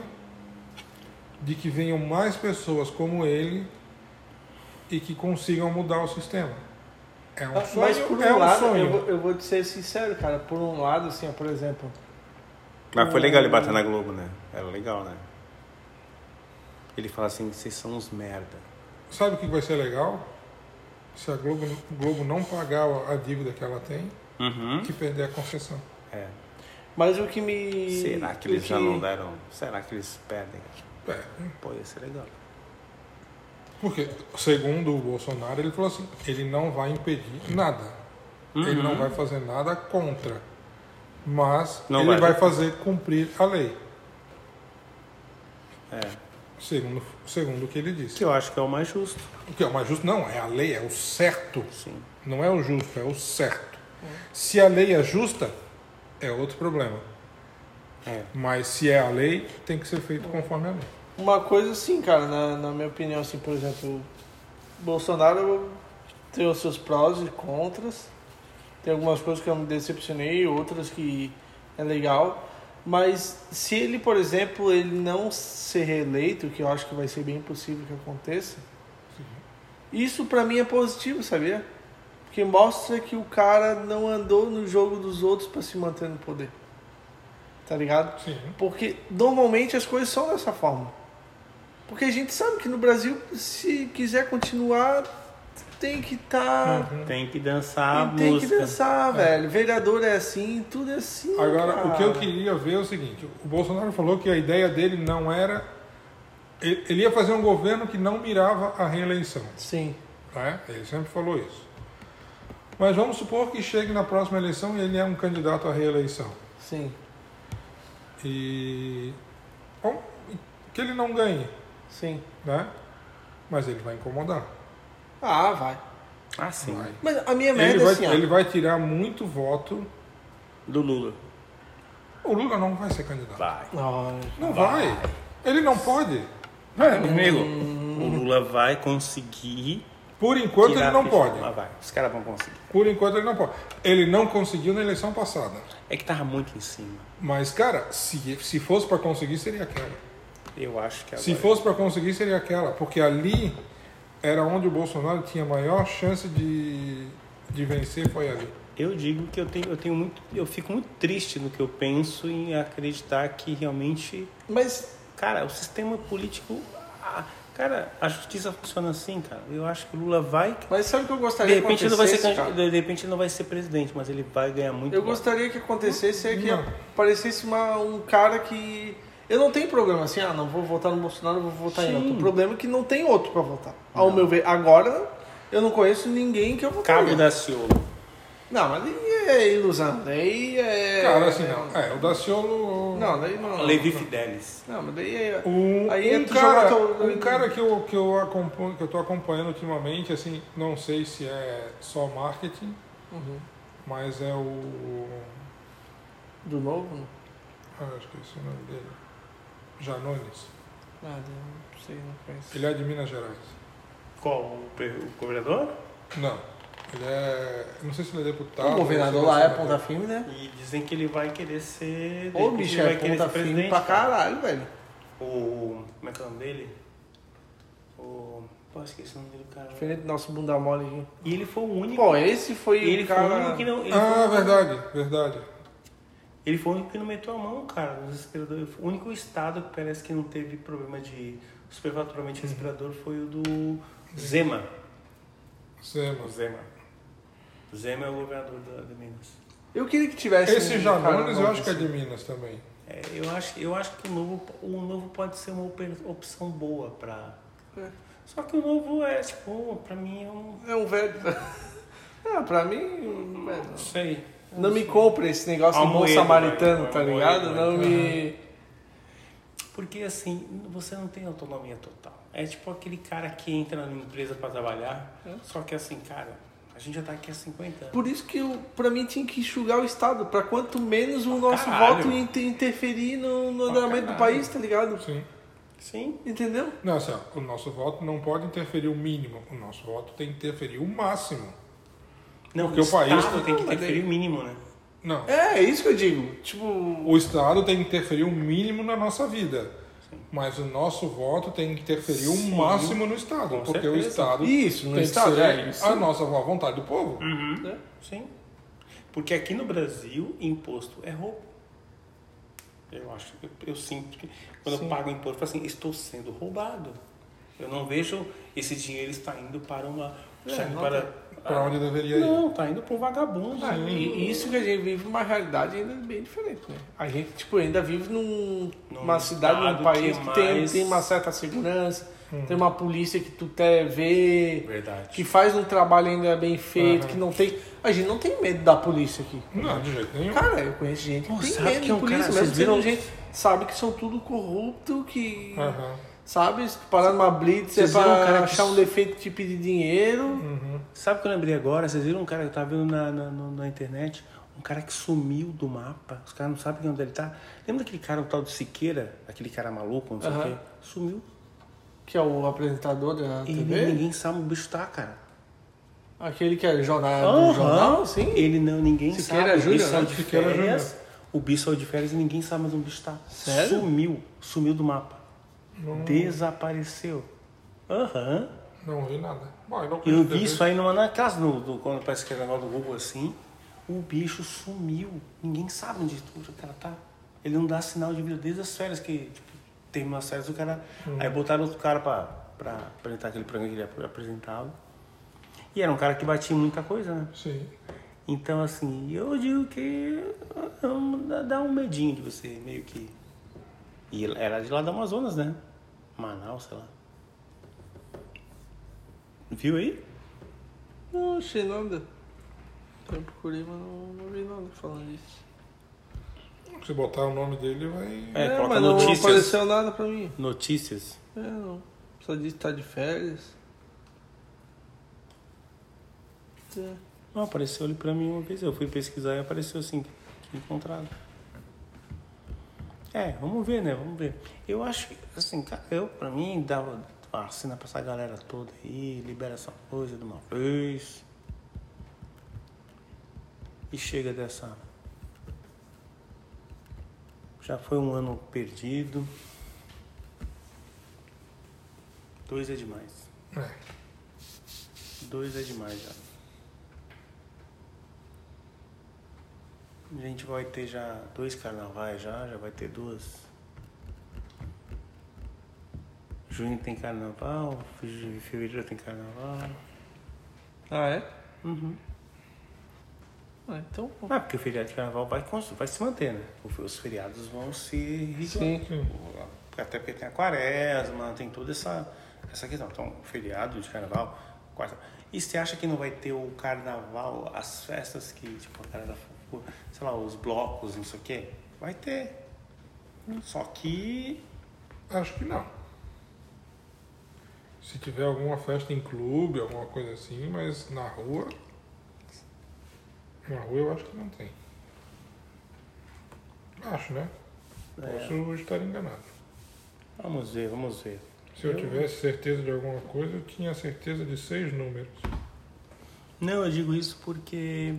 S2: de que venham mais pessoas como ele e que consigam mudar o sistema. É um sonho.
S3: Mas por um
S2: é um
S3: lado,
S2: sonho.
S3: eu vou, eu vou te ser sincero, cara. Por um lado, assim, ó, por exemplo,
S1: Mas foi legal ele bater na Globo, né? Era legal, né? Ele fala assim, vocês são uns merda.
S2: Sabe o que vai ser legal? se a Globo, Globo não pagar a dívida que ela tem,
S1: Uhum.
S2: que perder a concessão.
S4: É.
S3: Mas o que me.
S4: Será que eles já não deram? Será que eles perdem?
S2: É,
S4: Pô, ia ser legal.
S2: Porque, segundo o Bolsonaro, ele falou assim, ele não vai impedir nada. Ele não vai fazer nada contra. Mas
S1: Não
S2: ele
S1: vai.
S2: vai fazer cumprir a lei.
S4: É.
S2: Segundo, segundo o que ele disse.
S1: Que eu acho que é o mais justo.
S2: O que é o mais justo? Não, é a lei, é o certo.
S1: Sim.
S2: Não é o justo, é o certo. Se a lei é justa, é outro problema.
S1: É.
S2: Mas se é a lei, tem que ser feito conforme a lei.
S3: Uma coisa assim, cara, na, na minha opinião, assim, por exemplo, Bolsonaro tem os seus prós e contras. Tem algumas coisas que eu me decepcionei, outras que é legal. Mas se ele, por exemplo, ele não ser reeleito, que eu acho que vai ser bem possível que aconteça, isso pra mim é positivo, sabia? Porque mostra que o cara não andou no jogo dos outros pra se manter no poder. Tá ligado?
S2: Sim.
S3: Porque normalmente as coisas são dessa forma. Porque a gente sabe que no Brasil, se quiser continuar, tem que estar.
S2: Uhum.
S1: Tem que dançar a
S3: tem
S1: música.
S3: que dançar, velho. Vereador é assim, tudo é assim.
S2: Agora,
S3: cara.
S2: o que eu queria ver é o seguinte: o Bolsonaro falou que a ideia dele não era. Ele ele ia fazer um governo que não mirava a reeleição.
S3: Sim.
S2: Né? Ele sempre falou isso. Mas vamos supor que chegue na próxima eleição e ele é um candidato à reeleição.
S3: Sim.
S2: E. Bom, que ele não ganhe,
S3: Sim.
S2: né? Mas ele vai incomodar.
S3: Ah, vai.
S1: Ah, sim.
S2: Vai.
S3: Mas a minha
S2: Ele
S3: merda é
S2: vai,
S3: assim, ó.
S2: ele vai tirar muito voto.
S1: Do Lula.
S2: O Lula não vai ser candidato.
S1: Vai.
S3: Não,
S2: Não vai. Ele não pode.
S1: Vai, amigo. O Lula vai conseguir.
S2: Por enquanto ele não pode.
S1: Mas vai. Os caras vão conseguir.
S2: Por enquanto ele não pode. Ele não conseguiu na eleição passada.
S1: É que tava muito em cima.
S2: Mas, cara, se, se fosse para conseguir, seria aquela.
S1: Eu acho que agora.
S2: Se fosse para conseguir, seria aquela. Porque ali era onde o Bolsonaro tinha maior chance de, de vencer, foi ali.
S1: Eu digo que eu tenho, eu tenho muito. Eu fico muito triste no que eu penso em acreditar que realmente.
S3: Mas
S1: Cara, o sistema político. Cara, a justiça funciona assim, cara. Eu acho que o Lula vai.
S3: Mas sabe o que eu
S1: De
S3: gostaria
S1: repente,
S3: que
S1: ele não vai ser
S3: acontecesse,
S1: de repente ele não vai ser presidente, mas ele vai ganhar muito.
S3: Eu gostaria que acontecesse é que
S2: Não.
S3: aparecesse uma, um cara que. Eu não tenho problema assim, ah, não vou votar no Bolsonaro, vou votar em
S1: Sim.
S3: outro. O problema é que não tem outro pra votar. Ao meu ver, agora eu não conheço ninguém que eu votaria.
S1: Cabo da Ciolo.
S3: Não, mas daí é ilusão. Daí é.
S2: Cara, assim, não. É, o Daciolo.
S3: Não, daí não.
S1: Levi Fidelis.
S3: Não, mas daí é.
S2: Um,
S3: Aí é
S2: um cara,
S3: teu-
S2: um cara que eu, que, eu acompanho, que eu tô acompanhando ultimamente, assim, não sei se é só marketing,
S3: Uhum.
S2: mas é o.
S3: Do novo?
S2: Ah, acho que esse é o nome dele. Janones.
S3: Ah, não sei, não conheço.
S2: Ele é de Minas Gerais.
S1: Qual? O, o governador?
S2: Não. Ele é. Não sei se ele é deputado.
S3: o governador
S2: ou se
S3: lá é
S2: senador.
S3: ponta firme, né?
S1: E dizem que ele vai querer ser. de
S3: Ô,
S1: repente
S3: bicho,
S1: ele
S3: é
S1: vai querer
S3: ponta
S1: ser
S3: firme
S1: presidente.
S3: pra
S1: cara.
S3: caralho, velho.
S1: O. Como é que é o nome dele? O. Pô, esqueci o nome dele, cara.
S3: Diferente do nosso bunda mole aqui.
S1: E ele foi o único.
S3: Pô, esse foi
S1: e ele
S3: o
S1: foi o
S3: cara.
S1: único que não. Ele
S2: Ah,
S1: foi,
S2: verdade, verdade.
S1: Ele foi o único que não meteu a mão, cara, nos respiradores. O único estado que parece que não teve problema de superfaturamento de respirador foi o do Zema.
S2: Zema.
S1: Zema. Zema é o governador da, de Minas.
S3: Eu queria que tivesse.
S2: Esse
S3: um
S2: Janones eu acho que é
S3: assim.
S2: de Minas também.
S1: É, eu, acho, eu acho que o novo, o novo pode ser uma opção boa pra.
S3: É.
S1: Só que o novo é, tipo, pra mim é um.
S3: É um velho. ah, pra mim. velho,
S1: Não sei.
S3: Não me compre esse negócio de bom samaritano,
S1: vai,
S3: tá ligado?
S1: vai,
S3: Não me.
S1: Porque assim, você não tem autonomia total. É tipo aquele cara que entra na empresa pra trabalhar,
S3: É.
S1: só que assim, cara, a gente já tá aqui há 50 anos.
S3: Por isso que eu, pra mim tinha que enxugar o Estado, pra quanto menos o nosso
S1: caralho.
S3: voto inter- interferir no, andamento do país, tá ligado?
S2: Sim.
S1: Sim.
S3: Entendeu?
S2: Não, assim, ó, o nosso voto não pode interferir o mínimo. O nosso voto tem que interferir o máximo.
S1: Não,
S2: Porque o país
S1: Estado tem que interferir o mínimo, né?
S2: Não.
S3: É, é isso que eu digo. Tipo.
S2: O Estado tem que interferir o mínimo na nossa vida. Mas o nosso voto tem que interferir
S1: Sim.
S2: o máximo no Estado.
S1: Com
S2: porque o
S1: certeza.
S2: Estado
S3: Isso, no
S2: tem
S3: Estado,
S2: que ser
S3: é isso.
S2: a nossa vontade do povo.
S3: né?
S1: Sim. Porque aqui no Brasil, imposto é roubo. Eu acho, eu, eu sinto que quando
S3: Sim.
S1: eu pago imposto, eu falo assim, estou sendo roubado. Eu não vejo esse dinheiro está indo para uma.
S3: É,
S1: para,
S2: Pra onde deveria ir.
S1: Não, tá indo para um vagabundo.
S3: Ah, e isso que a gente vive uma realidade ainda bem diferente, né? A gente, tipo, ainda vive num,
S1: Num
S3: numa cidade, num país
S1: que
S3: que, tem,
S1: mais-
S3: tem uma certa segurança, tem uma polícia que tu quer ver,
S1: Verdade.
S3: que faz um trabalho ainda bem feito,
S2: Aham.
S3: que não tem... A gente não tem medo da polícia aqui.
S2: Não, de jeito nenhum.
S3: Cara, eu conheço gente que
S1: Pô,
S3: tem medo
S1: que
S3: de
S1: é um
S3: polícia,
S1: cara-
S3: mesmo
S1: vocês
S3: sendo
S1: viram-
S3: gente sabe que são tudo corrupto, que...
S2: Aham.
S3: Sabe? Parar numa blitz é
S1: Vocês viram
S3: pra
S1: um cara que-
S3: achar um defeito de pedir dinheiro.
S2: Uhum.
S1: Sabe o que eu lembrei agora? Vocês viram um cara que eu tava vendo na, na, na internet? Um cara que sumiu do mapa. Os caras não sabem onde ele tá. Lembra aquele cara, o tal do Siqueira? Aquele cara maluco, não sei
S3: Aham.
S1: o quê? Sumiu.
S3: Que é o apresentador da
S1: E
S3: TV.
S1: ninguém sabe onde o bicho tá, cara.
S3: Aquele que é jornal, do
S1: Aham.
S3: jornal, sim.
S1: Ele não, ninguém
S3: Siqueira
S1: sabe.
S3: Júnior,
S1: o bicho saiu
S3: né?
S1: de férias. O bicho saiu de férias e ninguém sabe onde o bicho tá.
S3: Sério?
S1: Sumiu. Sumiu do mapa. Desapareceu. Aham.
S2: Não vi nada. Bom, eu não
S1: Eu vi isso aí numa na casa, no, do, quando parece que é negócio do Google assim. O bicho sumiu. Ninguém sabe onde o cara tá. Ele não dá sinal de vida desde as férias, que tipo, terminou as férias do cara. Aí botaram outro cara pra, pra apresentar aquele programa que ele apresentava. E era um cara que batia muita coisa, né?
S2: Sim.
S1: Então, assim, eu digo que dá um medinho de você meio que. E era de lá do Amazonas, né? Manaus, sei lá. Viu aí?
S3: Não achei nada. Eu procurei, mas não, não vi nada falando disso.
S2: Se botar o nome dele, vai.
S1: É, coloca
S3: mas não
S1: notícias.
S3: apareceu nada pra mim.
S1: Notícias.
S3: É, não. Só disse que tá de férias. É.
S1: Não, apareceu ali pra mim uma vez. Eu fui pesquisar e apareceu assim, que encontrado. É, vamos ver, né? Vamos ver. Eu acho que, assim, cara, eu, pra mim, dava vacina pra essa galera toda aí, libera essa coisa de uma vez. E chega dessa. Já foi um ano perdido. Dois é demais.
S2: É.
S1: Dois é demais já. A gente vai ter já dois carnavais já, já vai ter duas. Junho tem carnaval, fe- fevereiro tem carnaval.
S3: Ah, é?
S1: Uhum.
S3: Ah, então.
S1: Ah, porque o feriado de carnaval vai, vai se manter, né? Os feriados vão se
S3: Sim.
S1: Até porque tem a quaresma, tem toda essa, essa questão. Então, feriado de carnaval, quarta. E você acha que não vai ter o carnaval, as festas que, tipo, a galera, sei lá, os blocos, não sei o quê? Vai ter. Só que.
S2: Acho que não. Se tiver alguma festa em clube, alguma coisa assim, mas na rua. Na rua eu acho que não tem. Acho, né? Posso estar enganado.
S1: Vamos ver, vamos ver.
S2: Se eu tivesse certeza de alguma coisa, eu tinha certeza de seis números.
S1: Não, eu digo isso porque.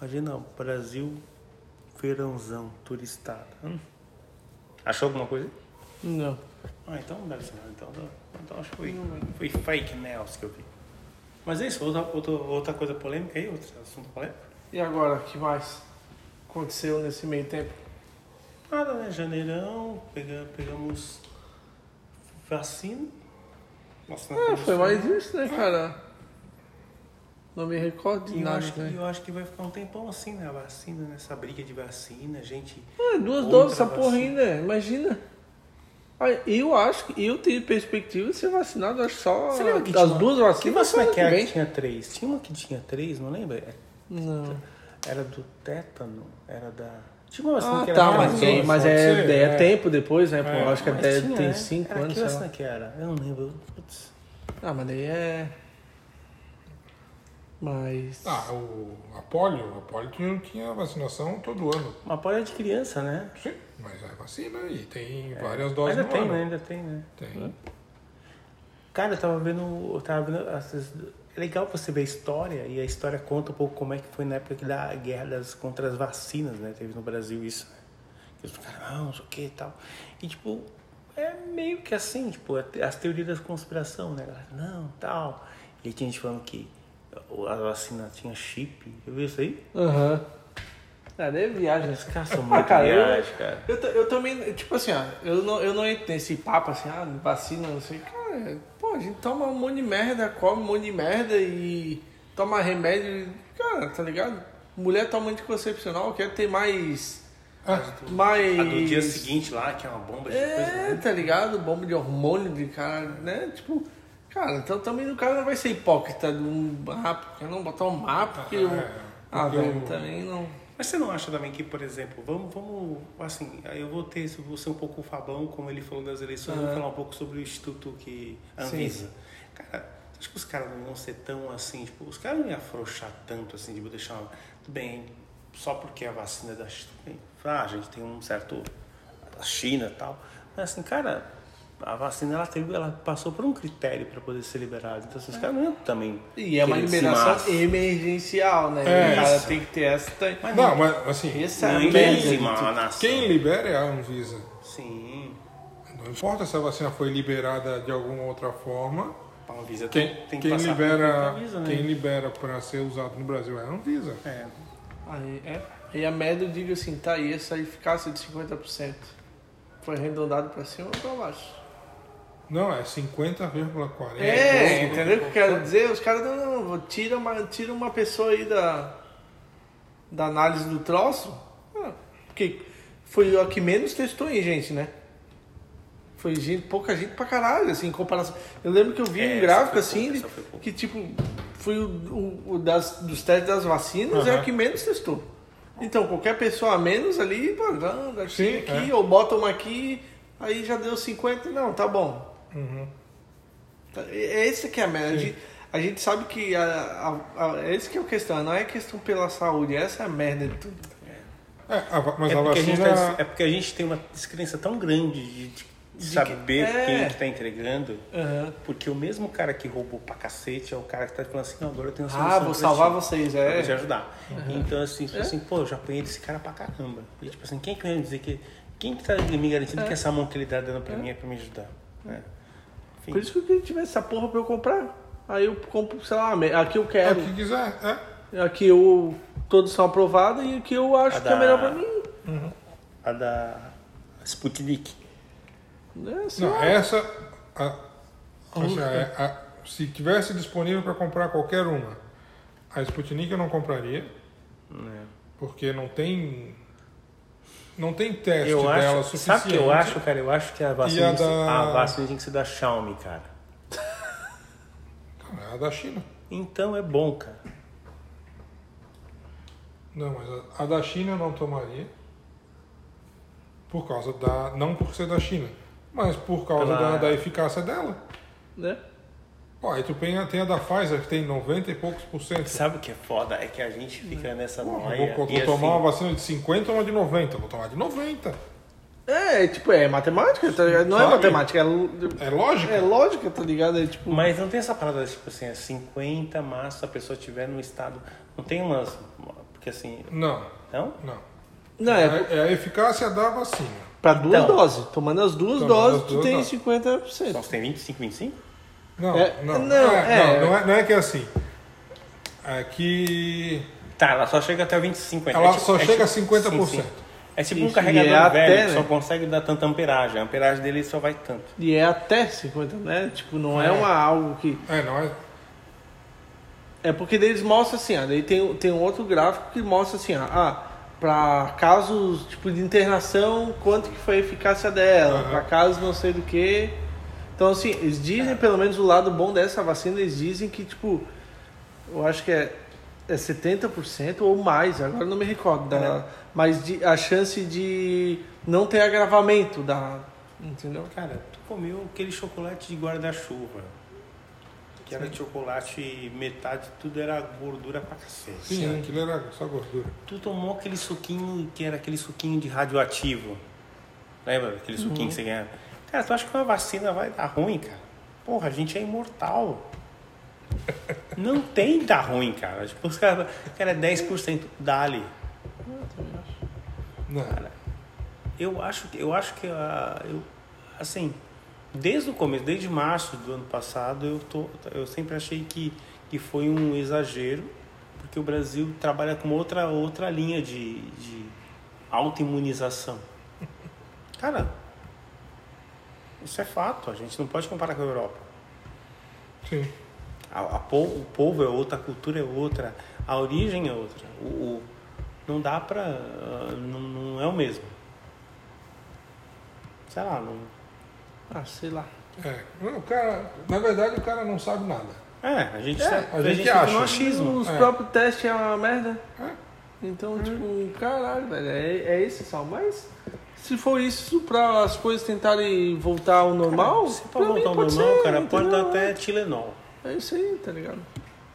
S1: Imagina, Brasil, verãozão, turistada. Hum. Achou alguma coisa?
S3: Não.
S1: Ah, então não deve ser nada. Então, então acho que foi, foi fake news que eu vi. Mas é isso, outra, outra, outra coisa polêmica aí, outro assunto polêmico?
S3: E agora, o que mais aconteceu nesse meio tempo?
S1: Nada, né? Janeirão, pega, pegamos vacina.
S3: Ah, foi mais isso, né, cara? Não me recordo de
S1: eu
S3: nada,
S1: acho, que,
S3: né?
S1: eu acho que vai ficar um tempão assim, né? A vacina, nessa briga de vacina, gente.
S3: Ah, duas doses essa porra
S1: vacina.
S3: ainda, imagina. Ah, Eu acho que eu tenho perspectiva de ser vacinado, acho só
S1: Você lembra que
S3: das
S1: tinha-
S3: duas
S1: Que
S3: vacinas.
S1: vacina
S3: ano
S1: que era que tinha três? Tinha uma que tinha três, não lembra? É,
S3: Não.
S1: Era do tétano, era da. Tinha uma vacina
S3: Ah, tá,
S1: mais
S3: mas,
S1: nova.
S3: mas é, é
S2: é.
S3: tempo depois, né? Pô,
S2: É,
S3: acho que
S1: Mas
S3: até
S1: tinha,
S3: tem
S1: né?
S3: cinco
S1: era
S3: anos,
S1: Que vacina que era? Eu não lembro. Putz.
S3: Ah, mas daí é. Mas.
S2: Ah, o, a polio, a polio tinha, vacinação todo ano.
S1: Uma polio é de criança, né?
S2: Sim, mas é vacina e tem várias doses
S1: Ainda
S2: no
S1: tem,
S2: ano.
S1: né? Ainda tem, né?
S2: Tem.
S1: Cara, eu tava vendo. Eu tava vendo. essas- É legal você ver a história, e a história conta um pouco como é que foi na época da guerra das, contra as vacinas, né? Teve no Brasil isso, né? Que eles ficaram, não, não sei o que e tal. E tipo, é meio que assim, tipo, as teorias da conspiração, né? Galera, Não, tal. E aí tinha gente falando que a vacina tinha chip. Eu vi isso aí?
S3: Aham. Ah, é viagem.
S4: Os caras são
S3: Ah,
S4: muito
S3: cara, eu-
S4: viagem, cara.
S3: Eu, ta- eu também, tipo assim, ó, eu não, eu não entro nesse papo assim, ah, vacina, não sei. Pô, a gente toma um monte de merda, come um monte de merda e toma remédio. Cara, tá ligado? Mulher toma anticoncepcional, quer ter mais.
S2: Ah,
S3: mais.
S1: A do dia seguinte lá, que é uma bomba de coisa.
S3: É, tá ligado? Bomba de hormônio de cara, né? Tipo, cara, então também o cara não vai ser hipócrita de um. Ah, porque não botar um mapa, porque eu.
S2: É,
S3: Ah, velho,
S2: eu-
S3: também não.
S1: Mas você não acha também que, por exemplo, vamos, vamos assim, eu vou ter, vou ser um pouco o Fabão, como ele falou das eleições, eu vou falar um pouco sobre o Instituto que a
S3: Sim.
S1: Anvisa. Cara, você acha que os caras não iam ser tão assim, tipo, os caras não iam afrouxar tanto assim, tipo, deixar, tudo bem, só porque a vacina é da China, ah, a gente tem um certo, a China e tal, mas assim, cara, a vacina ela teve, ela passou por um critério para poder ser liberada, então assim, os caras não iam também
S3: E é uma liberação emergencial, né?
S2: É,
S1: isso.
S3: tem que ter essa. Tem...
S2: Não, mas assim,
S3: Essa é
S1: Não nação.
S2: quem libera é a Anvisa.
S1: Sim,
S2: Não importa se a vacina foi liberada de alguma outra forma.
S1: a Anvisa
S2: Quem,
S1: tem, tem que
S2: quem libera,
S1: Anvisa, né?
S2: quem libera para ser usado no Brasil é a Anvisa.
S1: É.
S3: Aí, é. Aí a média, eu digo assim, tá aí, essa eficácia de 50%. Foi arredondado pra cima ou pra baixo?
S2: Não, é 50,40.
S3: É, entendeu o que eu quero dizer? Os caras não, tira uma, tira uma pessoa aí da, da análise do troço. Ah, porque foi a que menos testou em gente, né? Foi gente, pouca gente pra caralho, assim, em comparação. Eu lembro que eu vi
S1: É,
S3: um gráfico assim,
S1: pouca,
S3: de- que tipo, foi o, o, o das, dos testes das vacinas, é
S2: Aham.
S3: a que menos testou. Então, qualquer pessoa a menos ali, anda aqui,
S2: Sim,
S3: aqui,
S2: é.
S3: ou bota uma aqui, aí já deu 50, não, tá bom.
S2: Uhum.
S3: É esse que é a merda. A gente, a gente sabe que a, a, a, é esse que é a questão, não é questão pela saúde, essa é a merda de tudo.
S2: É, mas
S1: É
S2: a
S1: porque a, gente
S2: vacina.
S1: tá- é porque a gente tem uma descrença tão grande de, de
S3: De
S1: saber
S3: que- é.
S1: quem que tá entregando.
S3: Aham.
S1: Porque o mesmo cara que roubou pra cacete é o cara que tá falando assim, não, agora eu tenho
S3: Ah,
S1: solução
S3: vou
S1: pra
S3: salvar
S1: ti,
S3: vocês,
S1: pra
S3: é.
S1: te ajudar. Então, assim, tipo assim, pô, eu já apanhei desse cara pra caramba. E, tipo assim, quem que vai me dizer que... Quem que tá me garantindo que essa mão que ele tá dando pra mim é pra me ajudar? É. Enfim.
S3: Por isso que eu queria tivesse essa porra pra eu comprar. Aí eu compro, sei lá, aqui eu quero.
S2: Aqui quiser, é.
S3: Aqui eu. Todos são aprovados e aqui eu acho
S1: A
S3: que é
S1: da-
S3: melhor pra mim.
S1: A da Sputnik.
S3: É, sei
S2: Não, essa. a- assim, é, a- se tivesse disponível para comprar qualquer uma, a Sputnik eu não compraria,
S1: né?
S2: porque não tem. Não tem teste
S1: Eu
S2: dela
S1: acho,
S2: suficiente.
S1: sabe o que eu acho, cara? Eu acho que a vacina,
S2: a
S1: tem que ser-
S2: da-
S1: a vacina tem que ser da Xiaomi, cara.
S2: É a da China.
S1: Então é bom, cara.
S2: Não, mas a, a da China eu não tomaria. Por causa da. Não por ser da China, mas por causa
S1: Pela-
S2: da, da eficácia dela.
S3: Né?
S2: Ó, aí tu tem, a- tem a da Pfizer que tem 90 e poucos por cento.
S1: Sabe o que é foda? É que a gente fica nessa
S2: Pô,
S1: noia.
S2: eu vou, vou
S1: e
S2: tomar
S1: assim,
S2: uma vacina de 50 ou uma de 90? Eu Vou tomar de 90.
S3: É, tipo, é matemática, tá ligado? Não é
S2: Sabe?
S3: matemática, é,
S2: É lógico?
S3: é lógica, tá ligado? É tipo.
S1: Mas não tem essa parada, tipo assim, é 50, mas se a pessoa estiver no estado. Não tem umas. Porque assim.
S2: Não,
S1: Não?
S2: não.
S3: Não, é
S2: É, é a eficácia da vacina.
S3: pra duas
S1: Então.
S3: doses. Tomando as duas
S2: Tomando
S3: doses,
S2: as
S3: tu
S2: duas
S3: tem
S2: doses.
S3: 50%.
S1: Então você tem 25, 25?
S2: Não,
S3: É,
S2: não,
S3: não, é.
S2: é, não, não é, não é que é assim. É que
S1: Tá, ela só chega até 20, 50.
S2: ela
S1: É tipo-
S2: só
S1: é
S2: chega a
S1: tipo-
S2: 50%.
S1: sim, sim. É tipo um
S3: e
S1: carregador
S3: é
S1: velho
S3: até,
S1: que
S3: né?
S1: só consegue dar tanta amperagem. A amperagem dele só vai tanto.
S3: E é até 50, né? Tipo, não é,
S2: É.
S3: uma algo que.
S2: É, não é.
S3: É porque eles mostram assim, ó, daí tem, tem um outro gráfico que mostra assim, ó, ah, pra casos tipo de internação, quanto que foi a eficácia dela,
S2: Aham.
S3: pra casos não sei do que. Então assim, eles dizem, pelo menos o lado bom dessa vacina, eles dizem que tipo, eu acho que é, é 70% ou mais, agora não me recordo, da, mas de, a chance de não ter agravamento da. Entendeu?
S1: Cara, tu comeu aquele chocolate de guarda-chuva. Que era chocolate, metade tudo era gordura pra cacete.
S2: Sim, aquilo era só gordura.
S1: Tu tomou aquele suquinho que era aquele suquinho de radioativo. Lembra? Aquele suquinho que você ganhava. Cara, tu acha que uma vacina vai dar ruim, cara? Porra, a gente é imortal. Não tem dar ruim, cara. Tipo, os caras. Cara, é 10% dali.
S2: Não.
S1: Eu acho que. Eu acho que. ah, eu, assim, desde o começo, desde março do ano passado, eu, tô, eu sempre achei que, que foi um exagero. porque o Brasil trabalha com outra, outra linha de, de autoimunização. Cara, isso é fato, a gente não pode comparar com a Europa.
S2: Sim.
S1: A, a po- o povo é outra, a cultura é outra, a origem é outra. O, o- não dá pra. ah, Não, não é o mesmo. Sei lá, não.
S3: Ah, sei lá.
S2: É. O cara, na verdade, o cara não sabe nada.
S1: É, a gente,
S3: É,
S1: tá-
S2: a gente
S1: fica
S2: acha.
S1: no achismo.
S3: Os
S2: É.
S3: próprios testes é uma merda.
S2: É.
S3: Então, tipo, caralho, velho, é, é esse sal. Mas se for isso pra as coisas tentarem voltar ao normal,
S1: Se
S3: pra
S1: pra
S3: mim
S1: voltar ao normal,
S3: ser,
S1: cara, pode dar até Tilenol.
S3: É isso aí, tá ligado?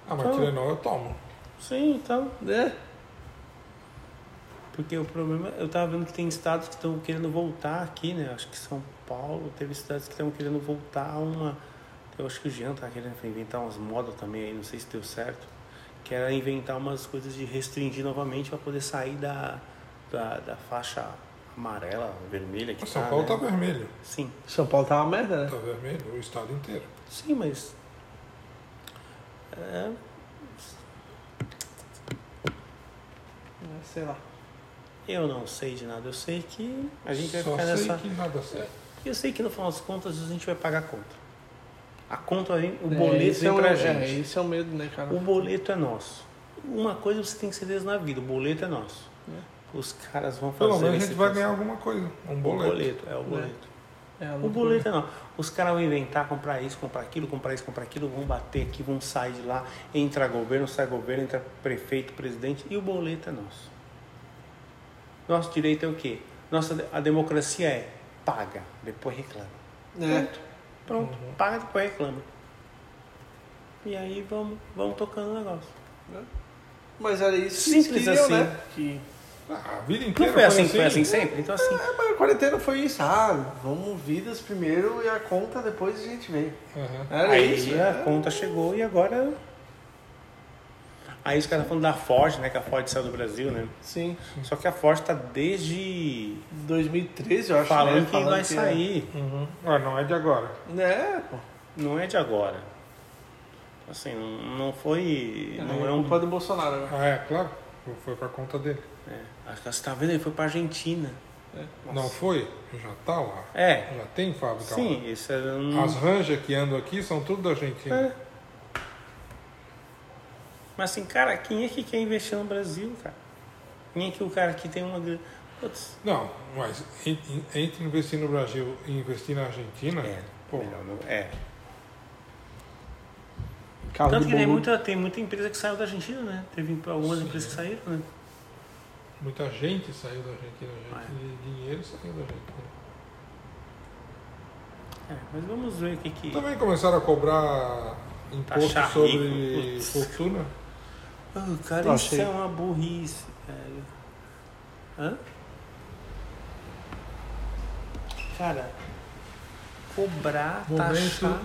S2: Ah, mas
S1: Então-
S2: Tilenol eu tomo.
S1: Sim, então.
S3: É.
S1: Porque o problema, eu tava vendo que tem estados que estão querendo voltar aqui, né? Acho que São Paulo, teve cidades que estão querendo voltar a uma. Eu acho que o Jean tá querendo inventar umas modas também aí, não sei se deu certo. Que era inventar umas coisas de restringir novamente para poder sair da, da, da faixa amarela, vermelha que
S2: São
S1: tá,
S2: Paulo
S1: né?
S2: tá vermelho.
S1: Sim,
S3: São Paulo tá uma merda, né?
S2: Tá vermelho, o estado inteiro.
S1: sim, mas. É,
S3: É, Sei lá.
S1: eu não sei de nada. Eu sei que a gente vai
S2: Só
S1: ficar
S2: sei
S1: nessa.
S2: que nada certo.
S1: Eu sei que no final das contas a gente vai pagar a conta. A conta vem, o
S3: É,
S1: boleto vem
S3: é
S1: pra
S3: É,
S1: gente.
S3: esse é o medo, né, cara?
S1: O boleto é nosso. Uma coisa você tem certeza na vida, o boleto é nosso. Os caras vão fazer.
S2: Pelo menos a gente vai ganhar alguma coisa. Um
S1: O
S2: boleto.
S1: boleto, é o boleto.
S3: É, a
S1: O boleto é não. Os caras vão inventar, comprar isso, comprar aquilo, comprar isso, comprar aquilo, vão bater aqui, vão sair de lá, entra governo, sai governo, entra prefeito, presidente, e o boleto é nosso. Nosso direito é o quê? Nossa, a democracia é paga, depois reclama.
S3: É.
S1: Pronto, paga depois reclama. E aí vamos, vamos tocando o negócio.
S3: Mas era isso que
S1: Simples
S3: queriam,
S1: assim.
S3: né? Que...
S2: Ah, a vida
S1: Não
S2: inteira
S1: foi assim, foi assim sempre? Então assim.
S3: É, mas a quarentena foi isso. Ah, vamos vidas primeiro e a conta depois a gente vê. Era
S1: Aí
S3: isso.
S1: a
S3: é.
S1: conta chegou e agora. Aí os caras falando da Ford, né? Que a Ford saiu do Brasil, né?
S3: Sim.
S1: Só que a Ford tá desde
S3: 2013, eu acho.
S1: falando
S3: né?
S1: que vai
S3: é-
S1: sair.
S2: Uhum. Ah, não é de agora.
S3: É, pô.
S1: Não é de agora. Assim, não, não foi. Não é
S3: é
S1: um.
S3: culpa do Bolsonaro agora.
S2: Ah, é, claro. Foi pra conta dele.
S1: É, acho que você tá vendo, ele foi pra Argentina.
S2: Não foi? Já tá lá.
S1: É,
S2: Já tem fábrica
S1: sim, isso é
S2: lá.
S1: um.
S2: As Ranger que andam aqui são tudo da Argentina.
S1: É. Mas assim, cara, quem é que quer investir no Brasil, cara? Quem é que o cara que tem uma. Putz,
S2: Não, mas en- en- entre investir no Brasil e investir na Argentina,
S1: é,
S2: pô,
S1: melhor não- é.
S3: Carro
S1: Tanto que tem muita, tem muita empresa que saiu da Argentina, né? Teve algumas
S2: Sim.
S1: empresas que saíram, né?
S2: Muita gente saiu da Argentina,
S1: Ah,
S2: gente de dinheiro saiu da Argentina.
S1: É, mas vamos ver o que que...
S2: Também começaram a cobrar imposto
S1: Taxar
S2: sobre
S1: rico,
S2: fortuna.
S1: Ah, cara, isso é uma burrice, velho. Hã? Cara, cobrar,
S2: Momento,
S1: taxar...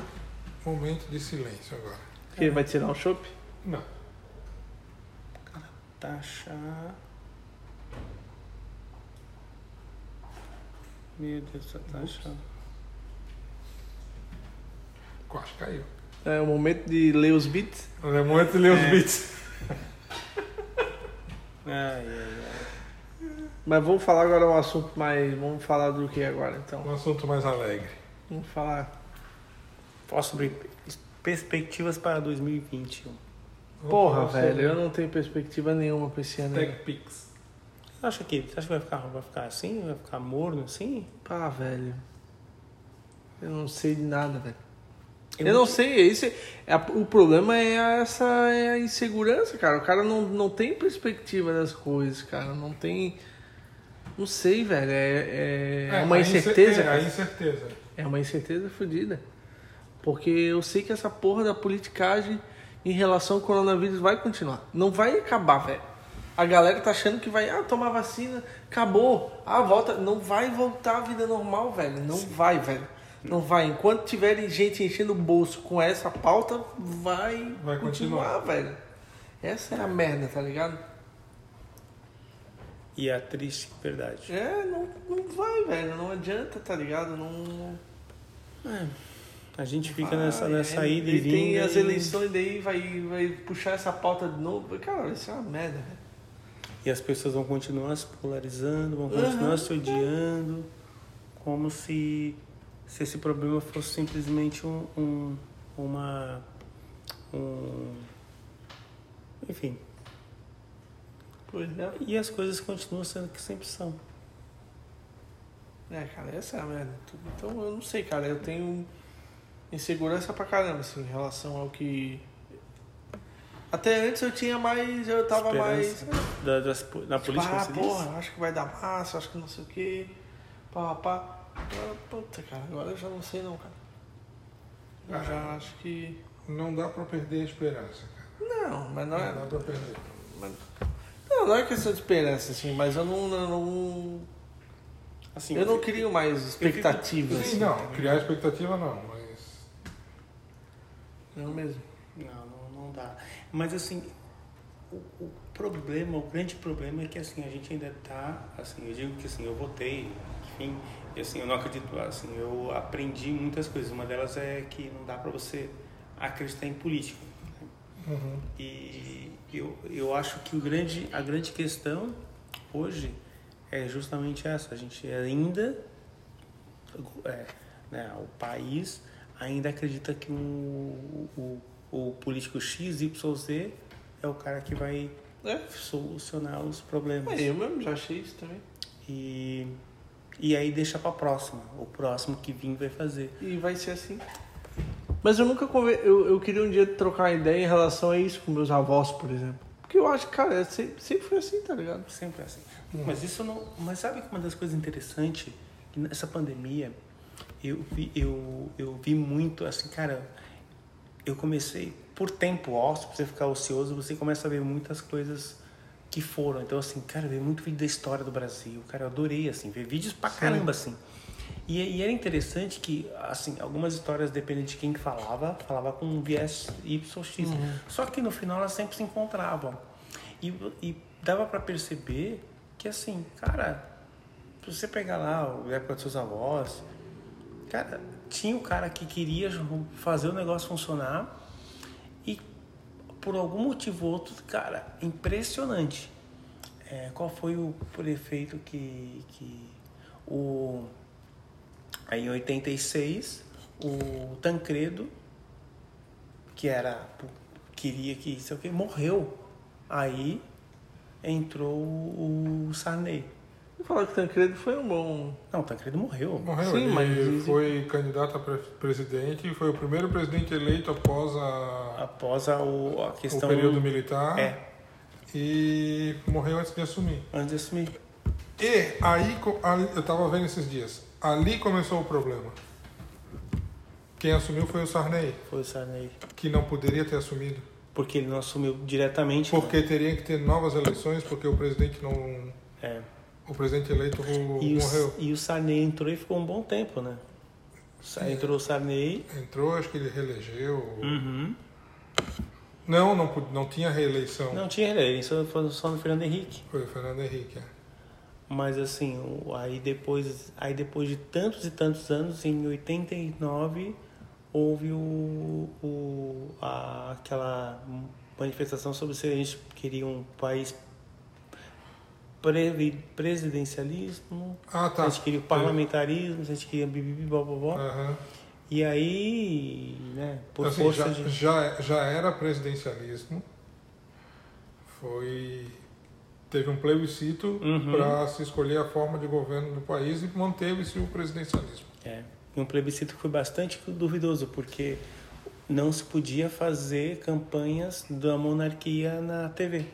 S2: momento de silêncio agora.
S3: Que vai tirar um chopp?
S2: Não.
S1: Taxar... Meu Deus, essa taxa...
S2: Quase caiu.
S3: É o momento de ler os beats.
S2: É o momento de ler os beats.
S1: Ai, ai, ai.
S3: Mas vamos falar agora um assunto mais. Vamos falar do que agora então?
S2: Um assunto mais alegre.
S3: Vamos falar.
S1: Falar sobre perspectivas para 2021.
S2: Vamos
S3: Porra,
S2: falar
S3: velho, eu não tenho perspectiva nenhuma pra esse ano.
S2: TechPix.
S1: Você acha que, você acha que vai, ficar, vai ficar assim? Vai ficar morno assim?
S3: Pá, velho. Eu não sei de nada, velho.
S1: Eu
S3: Eu,
S1: não
S3: sei, esse, é, o problema é a- essa é a insegurança, cara. O cara não, não tem perspectiva das coisas, cara. Não tem. Não sei, velho. É, é, uma
S2: a incer-
S3: incerteza.
S2: É, a
S3: cara.
S2: incerteza.
S3: É uma incerteza fodida. Porque eu sei que essa porra da politicagem em relação ao coronavírus vai continuar. Não vai acabar, velho. A galera tá achando que vai, ah, tomar vacina, acabou. Ah, volta. Não vai voltar à vida normal, velho. Não vai, velho. Não vai. Enquanto tiverem gente enchendo o bolso com essa pauta, vai,
S2: Vai
S3: continuar,
S2: continuar.
S3: velho. Essa é a merda, tá ligado?
S1: E a triste verdade.
S3: É, não, não vai, velho. Não adianta, tá ligado? Não.
S1: A gente fica nessa, nessa
S3: é,
S1: ida e
S3: e tem
S1: vinda
S3: as eleições daí vai, vai puxar essa pauta de novo. Cara, vai ser uma merda, velho.
S1: E as pessoas vão continuar se polarizando, vão continuar se odiando, como se, se esse problema fosse simplesmente um, um- uma. Um, enfim.
S3: Pois é.
S1: E as coisas continuam sendo o que sempre são.
S3: É, cara, essa é a merda. Então eu não sei, cara. Eu tenho insegurança pra caramba, assim, em relação ao que. Até antes eu tinha mais. Eu tava
S1: Esperança.
S3: mais.
S1: Da, das, na
S3: Tipo,
S1: política,
S3: ah,
S1: você diz?
S3: porra, acho que vai dar massa, acho que não sei o quê. Pá, pá, pá. Agora, puta, cara, agora eu já não sei não, cara. Eu
S2: Ah.
S3: já acho que.
S2: Não dá pra perder a esperança, cara.
S3: Não, mas não é.
S2: Não dá pra perder.
S3: mas- Não, não é questão de esperança, assim, mas eu não. Eu não,
S1: Assim,
S3: eu não crio mais expectativas.
S2: Sim,
S3: assim,
S2: não, criar expectativa não, mas.
S3: Não mesmo.
S1: Não, não, não dá. Mas assim, o, o problema, o grande problema é que assim, a gente ainda tá, assim, eu digo que assim, eu votei, enfim, e assim, eu não acredito, assim, eu aprendi muitas coisas. Uma delas é que não dá para você acreditar em política. né?
S2: Uhum.
S1: E eu, eu acho que o grande, a grande questão hoje é justamente essa. A gente ainda, é, né, o país ainda acredita que o, o, o político X, Y, Z é o cara que vai
S3: É.
S1: solucionar os problemas.
S3: É, eu mesmo já achei isso também.
S1: E, e aí deixa pra próxima. O próximo que vir vai fazer.
S3: E vai ser assim. Mas eu nunca conver... eu, eu queria um dia trocar ideia em relação a isso com meus avós, por exemplo. Porque eu acho que, cara, é sempre, sempre foi assim, tá ligado?
S1: Sempre assim. Mas isso não. Mas sabe que uma das coisas interessantes que nessa pandemia eu vi, eu, eu vi muito assim, cara. Eu comecei por tempo ósseo, pra você ficar ocioso, você começa a ver muitas coisas que foram. Então, assim, cara, eu vi muito vídeo da história do Brasil. Cara, eu adorei, assim, ver vídeos pra caramba, assim. E, e era interessante que, assim, algumas histórias, dependendo de quem que falava, falava com um viés YX. Só que no final elas sempre se encontravam. E, e dava pra perceber que, assim, cara, se você pegar lá a época dos seus avós, cara, tinha o cara que queria fazer o negócio funcionar e por algum motivo ou outro, cara, impressionante. É, qual foi o prefeito que, que o aí em 86 o Tancredo que era queria que sei o que morreu aí entrou o Sarney
S3: falar que o Tancredo foi um bom.
S1: não o Tancredo morreu
S2: Morreu,
S3: Sim,
S2: ele
S3: mas
S2: foi candidato a pre- presidente e foi o primeiro presidente eleito após a,
S1: após a, o, a
S2: o
S1: questão
S2: período militar
S1: é
S2: e morreu antes de assumir.
S1: antes de assumir
S2: E aí, eu estava vendo esses dias, ali começou o problema. Quem assumiu foi o Sarney,
S1: foi o Sarney
S2: que não poderia ter assumido,
S1: porque ele não assumiu diretamente né?
S2: porque teria que ter novas eleições, porque o presidente não,
S1: é.
S2: O presidente eleito
S1: e,
S2: morreu.
S1: o, e o Sarney entrou e ficou um bom tempo né Sa- entrou o Sarney
S2: Entrou, acho que ele reelegeu.
S1: uhum.
S2: Não, não, não tinha reeleição.
S1: não tinha eleição foi só no Fernando Henrique
S2: Foi o Fernando Henrique. é.
S1: Mas assim, aí depois, aí depois de tantos e tantos anos, em 89, houve o, o, a, aquela manifestação sobre se a gente queria um país presidencialismo,
S2: Ah, tá.
S1: a gente queria o parlamentarismo, a gente queria bibibi, blá, blá, blá.
S2: Aham.
S1: E aí, né, por
S2: Assim,
S1: força
S2: já,
S1: de...
S2: já, já era presidencialismo. Foi. Teve um plebiscito
S1: Uhum.
S2: para se escolher a forma de governo do país e manteve-se o presidencialismo.
S1: É, e um plebiscito que foi bastante duvidoso, porque não se podia fazer campanhas da monarquia na TV.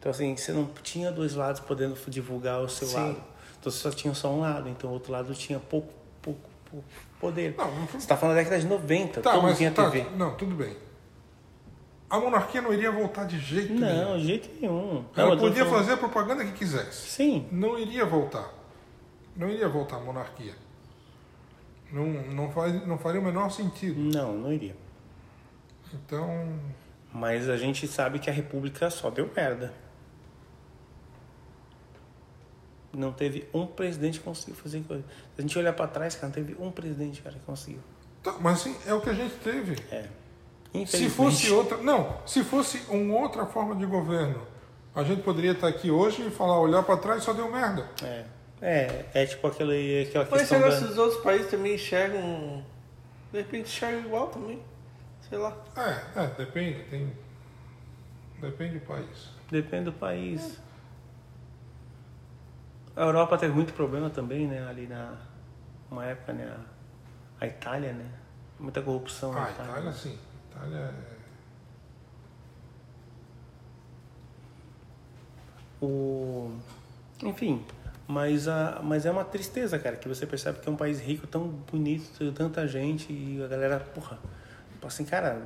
S1: Então, assim, você não tinha dois lados podendo divulgar o seu
S3: Sim.
S1: lado. Então, você só tinha só um lado, então o outro lado tinha pouco, pouco, pouco poder.
S2: Não, não
S1: Você está falando da década de 90,
S2: Tá,
S1: todo
S2: mas
S1: tinha
S2: tá,
S1: TV.
S2: não, tudo bem. A monarquia não iria voltar de jeito
S1: Não,
S2: nenhum.
S1: de jeito nenhum.
S2: Ela
S1: Não,
S2: podia
S1: falando-
S2: fazer a propaganda que quisesse.
S1: Sim,
S2: Não iria voltar. Não iria voltar a monarquia. Não, não, faz, não faria o menor sentido.
S1: não, não iria.
S2: Então,
S1: Mas a gente sabe que a República só deu merda. Não teve um presidente que conseguiu fazer coisa. Se a gente olhar pra trás, cara, não teve um presidente cara, que conseguiu.
S2: Tá, mas assim, é o que a gente teve.
S1: É.
S2: Se fosse outra. Não, se fosse uma outra forma de governo, a gente poderia estar aqui hoje e falar, olhar para trás e só deu merda.
S1: É. É, é tipo aquele, aquela
S3: Mas
S1: questão
S3: será
S1: da...
S3: que os outros países também enxergam. De repente enxergam igual também. Sei lá.
S2: É, é, depende, tem. Depende do país.
S1: Depende do país. A Europa teve muito problema também, né? Ali na uma época, né? A, a Itália, né? Muita corrupção
S2: Ah,
S1: na Itália.
S2: Itália sim. Itália é.
S1: O... Enfim, mas, a, mas é uma tristeza, cara, que você percebe que é um país rico, tão bonito, tanta gente e a galera, porra, tipo assim, cara,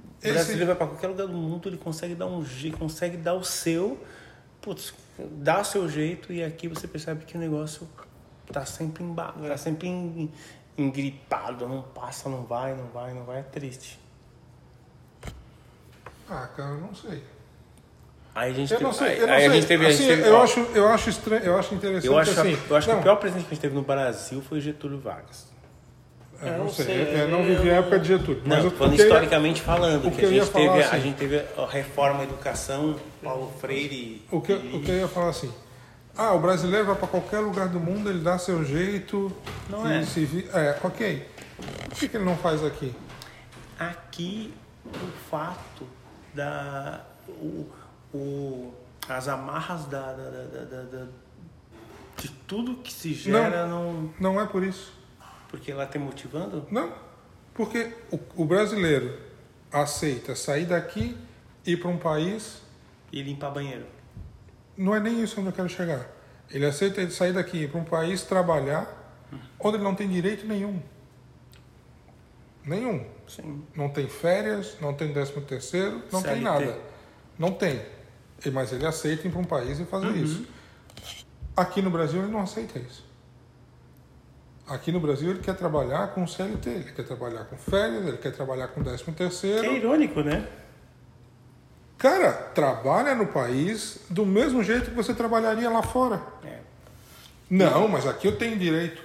S1: o
S2: Esse-
S1: brasileiro vai pra qualquer lugar do mundo, ele consegue dar um jeito, consegue dar o seu, putz, dá o seu jeito e aqui você percebe que o negócio tá sempre embaixo, tá sempre en- engripado, não passa, não vai, não vai, não vai, é triste.
S2: Ah, cara, eu não sei.
S1: Aí a gente
S2: Eu
S1: teve,
S2: não sei, eu não
S1: aí
S2: sei.
S1: a gente teve, a gente
S2: Assim,
S1: teve-
S2: eu,
S1: ó,
S2: acho, eu acho estranho, eu acho interessante
S1: Eu acho,
S2: assim.
S1: eu acho que
S2: não,
S1: o pior presidente que a gente teve no Brasil foi Getúlio Vargas.
S2: É, não
S3: não
S2: sei,
S3: sei,
S2: eu não vivi a época de Getúlio. Mas
S1: Não,
S2: que eu ia-
S1: historicamente falando, que, a, gente teve,
S2: falar,
S1: a
S2: assim-
S1: gente teve a reforma da educação, Paulo Freire.
S2: O que, o que eu ia falar assim. Ah, o brasileiro vai para qualquer lugar do mundo, ele dá seu jeito.
S1: Não
S2: e
S1: é.
S2: Se. É, ok. Por que, que ele não faz aqui?
S1: Aqui, o fato da. O, o, as amarras da, da, da, da- de tudo que se gera, não.
S2: Não é por isso.
S1: Porque lá tem motivando?
S2: Não. Porque o, o brasileiro aceita sair daqui ir para um país.
S1: E limpar banheiro.
S2: Não é nem isso onde eu quero chegar. Ele aceita sair daqui ir para um país trabalhar onde ele não tem direito nenhum. Nenhum.
S1: Sim.
S2: Não tem férias, não tem décimo terceiro, não tem
S1: CLT.
S2: nada. Não tem. Mas ele aceita ir para um país e fazer isso. Aqui no Brasil ele não aceita isso. Aqui no Brasil ele quer trabalhar com CLT, ele quer trabalhar com férias, ele quer trabalhar com décimo
S1: Que é
S2: terceiro.
S1: irônico, né?
S2: Cara, trabalha no país do mesmo jeito que você trabalharia lá fora.
S1: É.
S2: Não, mas aqui eu tenho direito.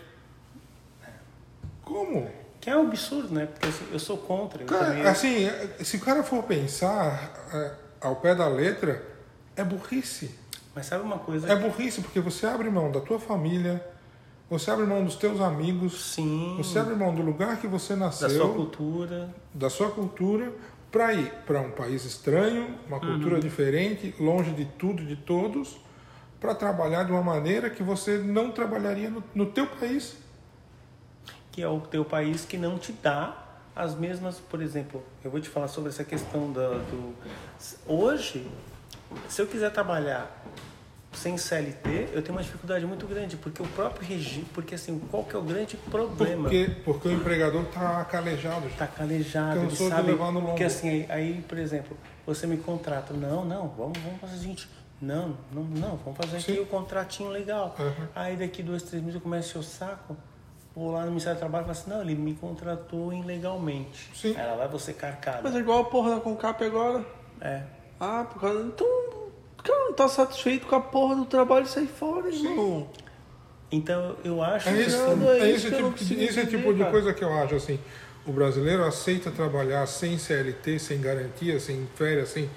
S2: Como?
S1: Que é um absurdo, né? Porque assim, eu sou contra. Eu
S2: Cara,
S1: também-
S2: assim, se o cara for pensar é, ao pé da letra, é burrice.
S1: Mas sabe uma coisa?
S2: É burrice porque você abre mão da tua família, você abre mão dos teus amigos,
S1: Sim.
S2: você abre mão do lugar que você
S1: Da
S2: nasceu,
S1: sua cultura.
S2: da sua cultura, para ir para um país estranho, uma cultura diferente, longe de tudo, de todos, para trabalhar de uma maneira que você não trabalharia no, no teu país.
S1: que é o teu país que não te dá as mesmas, por exemplo, eu vou te falar sobre essa questão da, do hoje, se eu quiser trabalhar sem CLT, eu tenho uma dificuldade muito grande, porque o próprio regime, porque assim, qual que é o grande problema?
S2: Porque, porque o empregador está calejado. já.
S1: Tá calejado, ele sabe
S2: levar no lombo.
S1: que assim, aí, aí, por exemplo, você me contrata, não, não, vamos, vamos fazer o seguinte, não, não, não, vamos fazer aqui
S2: Sim.
S1: o contratinho legal.
S2: Uhum.
S1: Aí daqui dois, três meses eu começo o saco, vou lá no Ministério do Trabalho e falo assim, não, ele me contratou ilegalmente.
S2: Sim.
S1: Ela vai você carcada.
S3: Mas é igual a porra da Concap agora.
S1: É.
S3: Ah, por causa. Então. O cara não tá satisfeito com a porra do trabalho e sai fora, irmão.
S1: Então eu acho
S2: É
S1: que
S2: isso,
S3: Não,
S2: é
S3: é
S2: esse
S3: isso que eu não
S2: tipo, esse é
S3: entender,
S2: tipo de
S3: cara.
S2: coisa que eu acho assim. O brasileiro aceita trabalhar sem CLT, sem garantia, sem férias, sem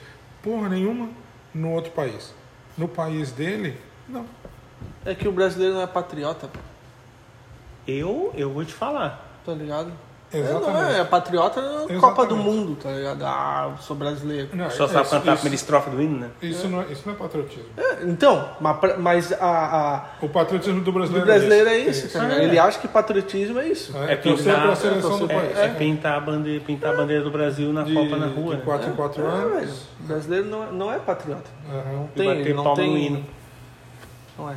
S2: porra nenhuma no outro país. No país dele, não.
S3: É que o brasileiro não é patriota, pô,
S1: eu, eu vou te falar.
S3: tá ligado? É, não
S2: Exatamente.
S3: é, é patriota na Copa
S2: Exatamente.
S3: do Mundo, tá ligado? Ah, eu sou brasileiro.
S2: Não,
S1: Só
S2: é-
S1: sabe
S2: isso,
S1: cantar a
S2: isso,
S1: primeira estrofe do hino, né?
S2: isso não é, isso não é patriotismo.
S3: É, então, mas, a, a,
S2: O patriotismo do
S3: o
S2: brasileiro,
S3: brasileiro é
S2: esse.
S3: isso, tá ligado?
S1: é.
S3: Ele acha que patriotismo é isso.
S2: É,
S1: É pintar-
S2: a seleção
S3: é
S2: do país.
S1: É, pintar, a bandeira, pintar a bandeira do Brasil na
S2: De,
S1: Copa na rua,
S2: de
S1: né?
S2: 4 em 4
S3: É, velho,
S2: anos.
S3: o brasileiro não é, não é patriota.
S2: Aham.
S1: E
S3: Tem,
S1: bater
S3: ele não
S1: palma
S3: tem.
S1: no hino.
S3: Não é.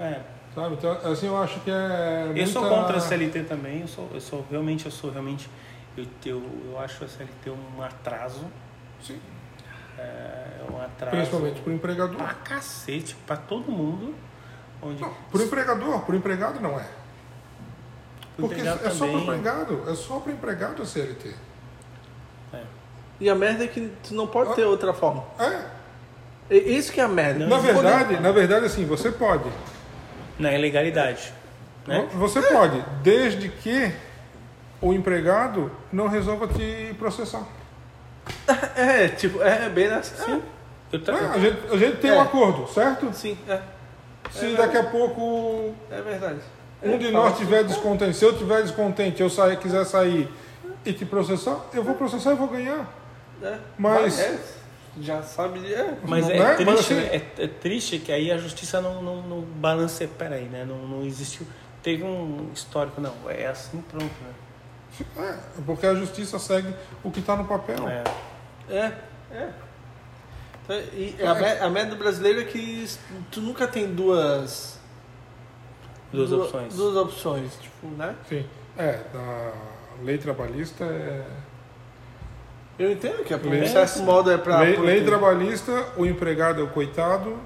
S1: É.
S2: Sabe? Então, assim, eu acho que é.
S1: Eu sou
S2: muita-
S1: contra a CLT também, eu sou, eu sou realmente, eu sou realmente, eu, eu, eu acho a CLT um atraso,
S2: Sim,
S1: é um atraso
S2: principalmente para o empregador.
S1: pra cacete, pra todo mundo, onde
S2: Não, para o empregador, para o empregado não é.
S1: pro
S2: Porque é só para empregado, é só para o empregado a CLT.
S1: é.
S3: E a merda é que tu não pode ter outra forma.
S2: É,
S3: Isso que é a merda.
S2: na verdade, na verdade, assim, você pode.
S1: Na ilegalidade. Né?
S2: Você pode, desde que o empregado não resolva te processar.
S3: É, tipo, é bem assim.
S1: Sim. Eu tra-
S2: É, a, gente, a gente tem um
S3: É.
S2: acordo, certo?
S3: Sim, é.
S2: Se daqui a pouco
S3: É verdade.
S2: um de
S3: É,
S2: nós tiver
S3: assim,
S2: descontente, se eu tiver descontente, eu sair, quiser sair e te processar, eu vou processar e vou ganhar.
S3: É,
S2: Mas-
S3: é, já sabe. É,
S1: Mas é,
S2: é?
S1: triste,
S2: Mas assim-
S1: né? é, é triste que aí a justiça não, não, não balanceia. Peraí, né? Não, não existiu. Teve um histórico, não. É assim, pronto, né?
S2: É, porque a justiça segue o que está no papel.
S1: É.
S3: É, é. Então, E a, me- a média do brasileiro é que tu nunca tem duas.
S1: Duas
S3: du-
S1: opções.
S3: Duas opções, tipo, né?
S2: Sim. É, na lei trabalhista é.
S3: Eu entendo que é um certo modo é pra.
S2: lei, lei trabalhista, o empregado é o coitado,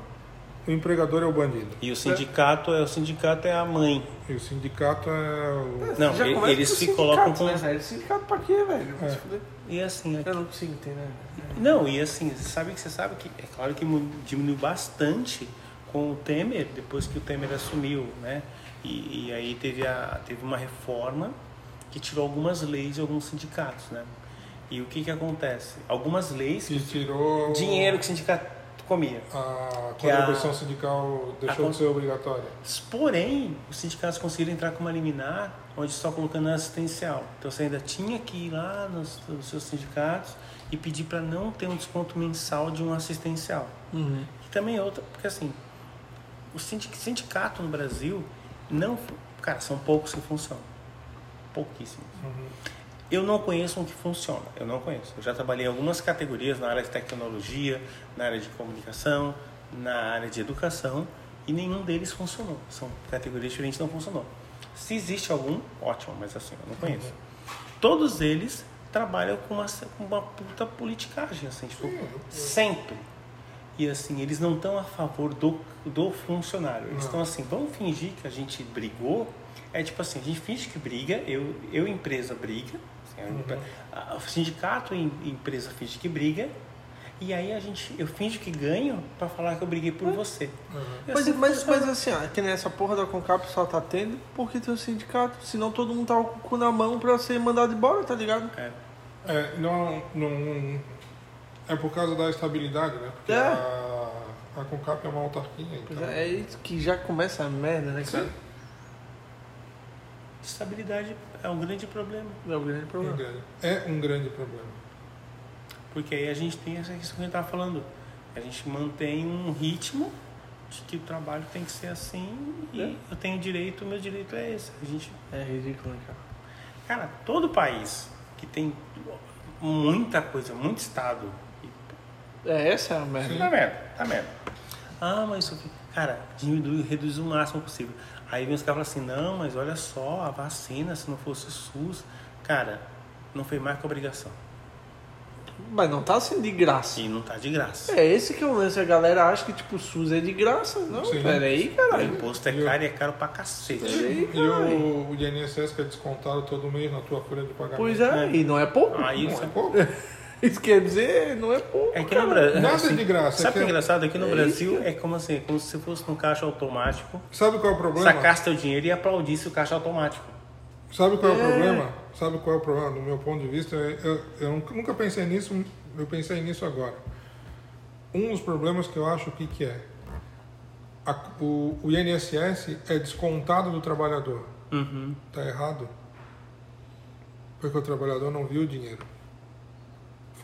S2: o empregador é o bandido.
S1: E o sindicato é o sindicato é a mãe.
S2: E o sindicato é o.
S1: Não,
S3: Já
S1: e-
S3: começa
S1: eles se
S3: sindicato,
S1: colocam com-
S3: Né, velho? Sindicato pra quê, velho?
S2: É.
S1: E assim,
S3: Eu não consigo entender.
S1: Não, e assim, você sabe que você sabe que é claro que diminuiu bastante com o Temer, depois que o Temer assumiu, né? E, e aí teve, a, teve uma reforma que tirou algumas leis de alguns sindicatos, né? E o que que acontece? Algumas leis,
S2: Que tirou.
S1: dinheiro que o sindicato comia.
S2: A
S1: Que a-
S2: contribuição sindical deixou
S1: a
S2: de ser obrigatória.
S1: Porém, os sindicatos conseguiram entrar com uma liminar onde só colocando assistencial. Então você ainda tinha que ir lá nos, nos seus sindicatos e pedir para não ter um desconto mensal de um assistencial.
S3: Uhum.
S1: E também outra, porque assim, o sindic- sindicato no Brasil não. Cara, são poucos que funcionam. Pouquíssimos. Eu não conheço um que funciona, eu não conheço. Eu já trabalhei em algumas categorias na área de tecnologia, na área de comunicação, na área de educação e nenhum deles funcionou. São categorias diferentes não funcionou. Se existe algum, ótimo, mas assim, eu não conheço. Todos eles trabalham com uma, com uma puta politicagem, assim, tipo, sempre. E assim, eles não estão a favor do, do funcionário. Eles estão assim, vamos fingir que a gente brigou. É tipo assim, a gente finge que briga, eu, eu empresa briga, assim, a empre- a- o sindicato e a empresa finge que briga, e aí a gente, eu finjo que ganho para falar que eu briguei por você. E
S3: Mas,
S1: assim
S3: mas,
S1: funciona.
S3: mas assim, ó, que nessa porra da Concap só tá tendo porque tem o sindicato. Senão todo mundo tá com o cu na mão pra ser mandado embora, tá ligado?
S1: É.
S2: É, não, não. É por causa da estabilidade, né? Porque
S3: É.
S2: a, a Concap é uma autarquia, então.
S3: é, é isso que já começa a merda, né, cara?
S1: Estabilidade é um grande problema.
S3: É o grande
S2: É um
S3: problema.
S2: grande- É um grande problema.
S1: Porque aí a gente tem essa questão que a gente estava falando. A gente mantém um ritmo de que o trabalho tem que ser assim e
S3: É.
S1: eu tenho direito, o meu direito é esse. A gente,
S3: É ridículo, né, cara.
S1: cara, todo país que tem muita coisa, muito estado,
S3: É, essa é a merda.
S1: tá vendo? Tá vendo? Ah, mas isso aqui, cara, diminui, reduz o máximo possível. Aí vem os caras falam assim, não, mas olha só, a vacina, se não fosse o SUS, cara, não foi mais que obrigação.
S3: Mas não tá sendo de graça.
S1: E não tá de graça.
S3: É esse que é o lance. A galera acha que, tipo, o SUS é de graça. Não,
S2: Sim.
S3: peraí,
S1: O
S3: caralho.
S1: imposto é caro e é caro pra cacete.
S3: Peraí,
S2: E o, o INSS que é descontado todo mês na tua folha de pagamento.
S3: Pois é,
S1: É.
S3: e não é pouco.
S1: Aí
S2: Não é pouco.
S3: Isso quer dizer, não é pouco.
S1: É que no. Brasil.
S2: Nada de graça,
S1: Sabe o
S2: é
S1: que é
S2: que-
S1: engraçado? Aqui no
S3: É
S1: Brasil
S3: isso
S1: é como assim, como se fosse num caixa automático,
S2: Sabe qual é o problema?
S1: sacasse teu dinheiro e aplaudisse o caixa automático.
S2: Sabe qual é o
S3: É.
S2: problema? Sabe qual é o problema? Do meu ponto de vista, eu, eu nunca- nunca pensei nisso, eu pensei nisso agora. Um dos problemas que eu acho, o que, que é? A- o, o INSS é descontado do trabalhador.
S1: Uhum.
S2: Tá errado? Porque o trabalhador não viu o dinheiro.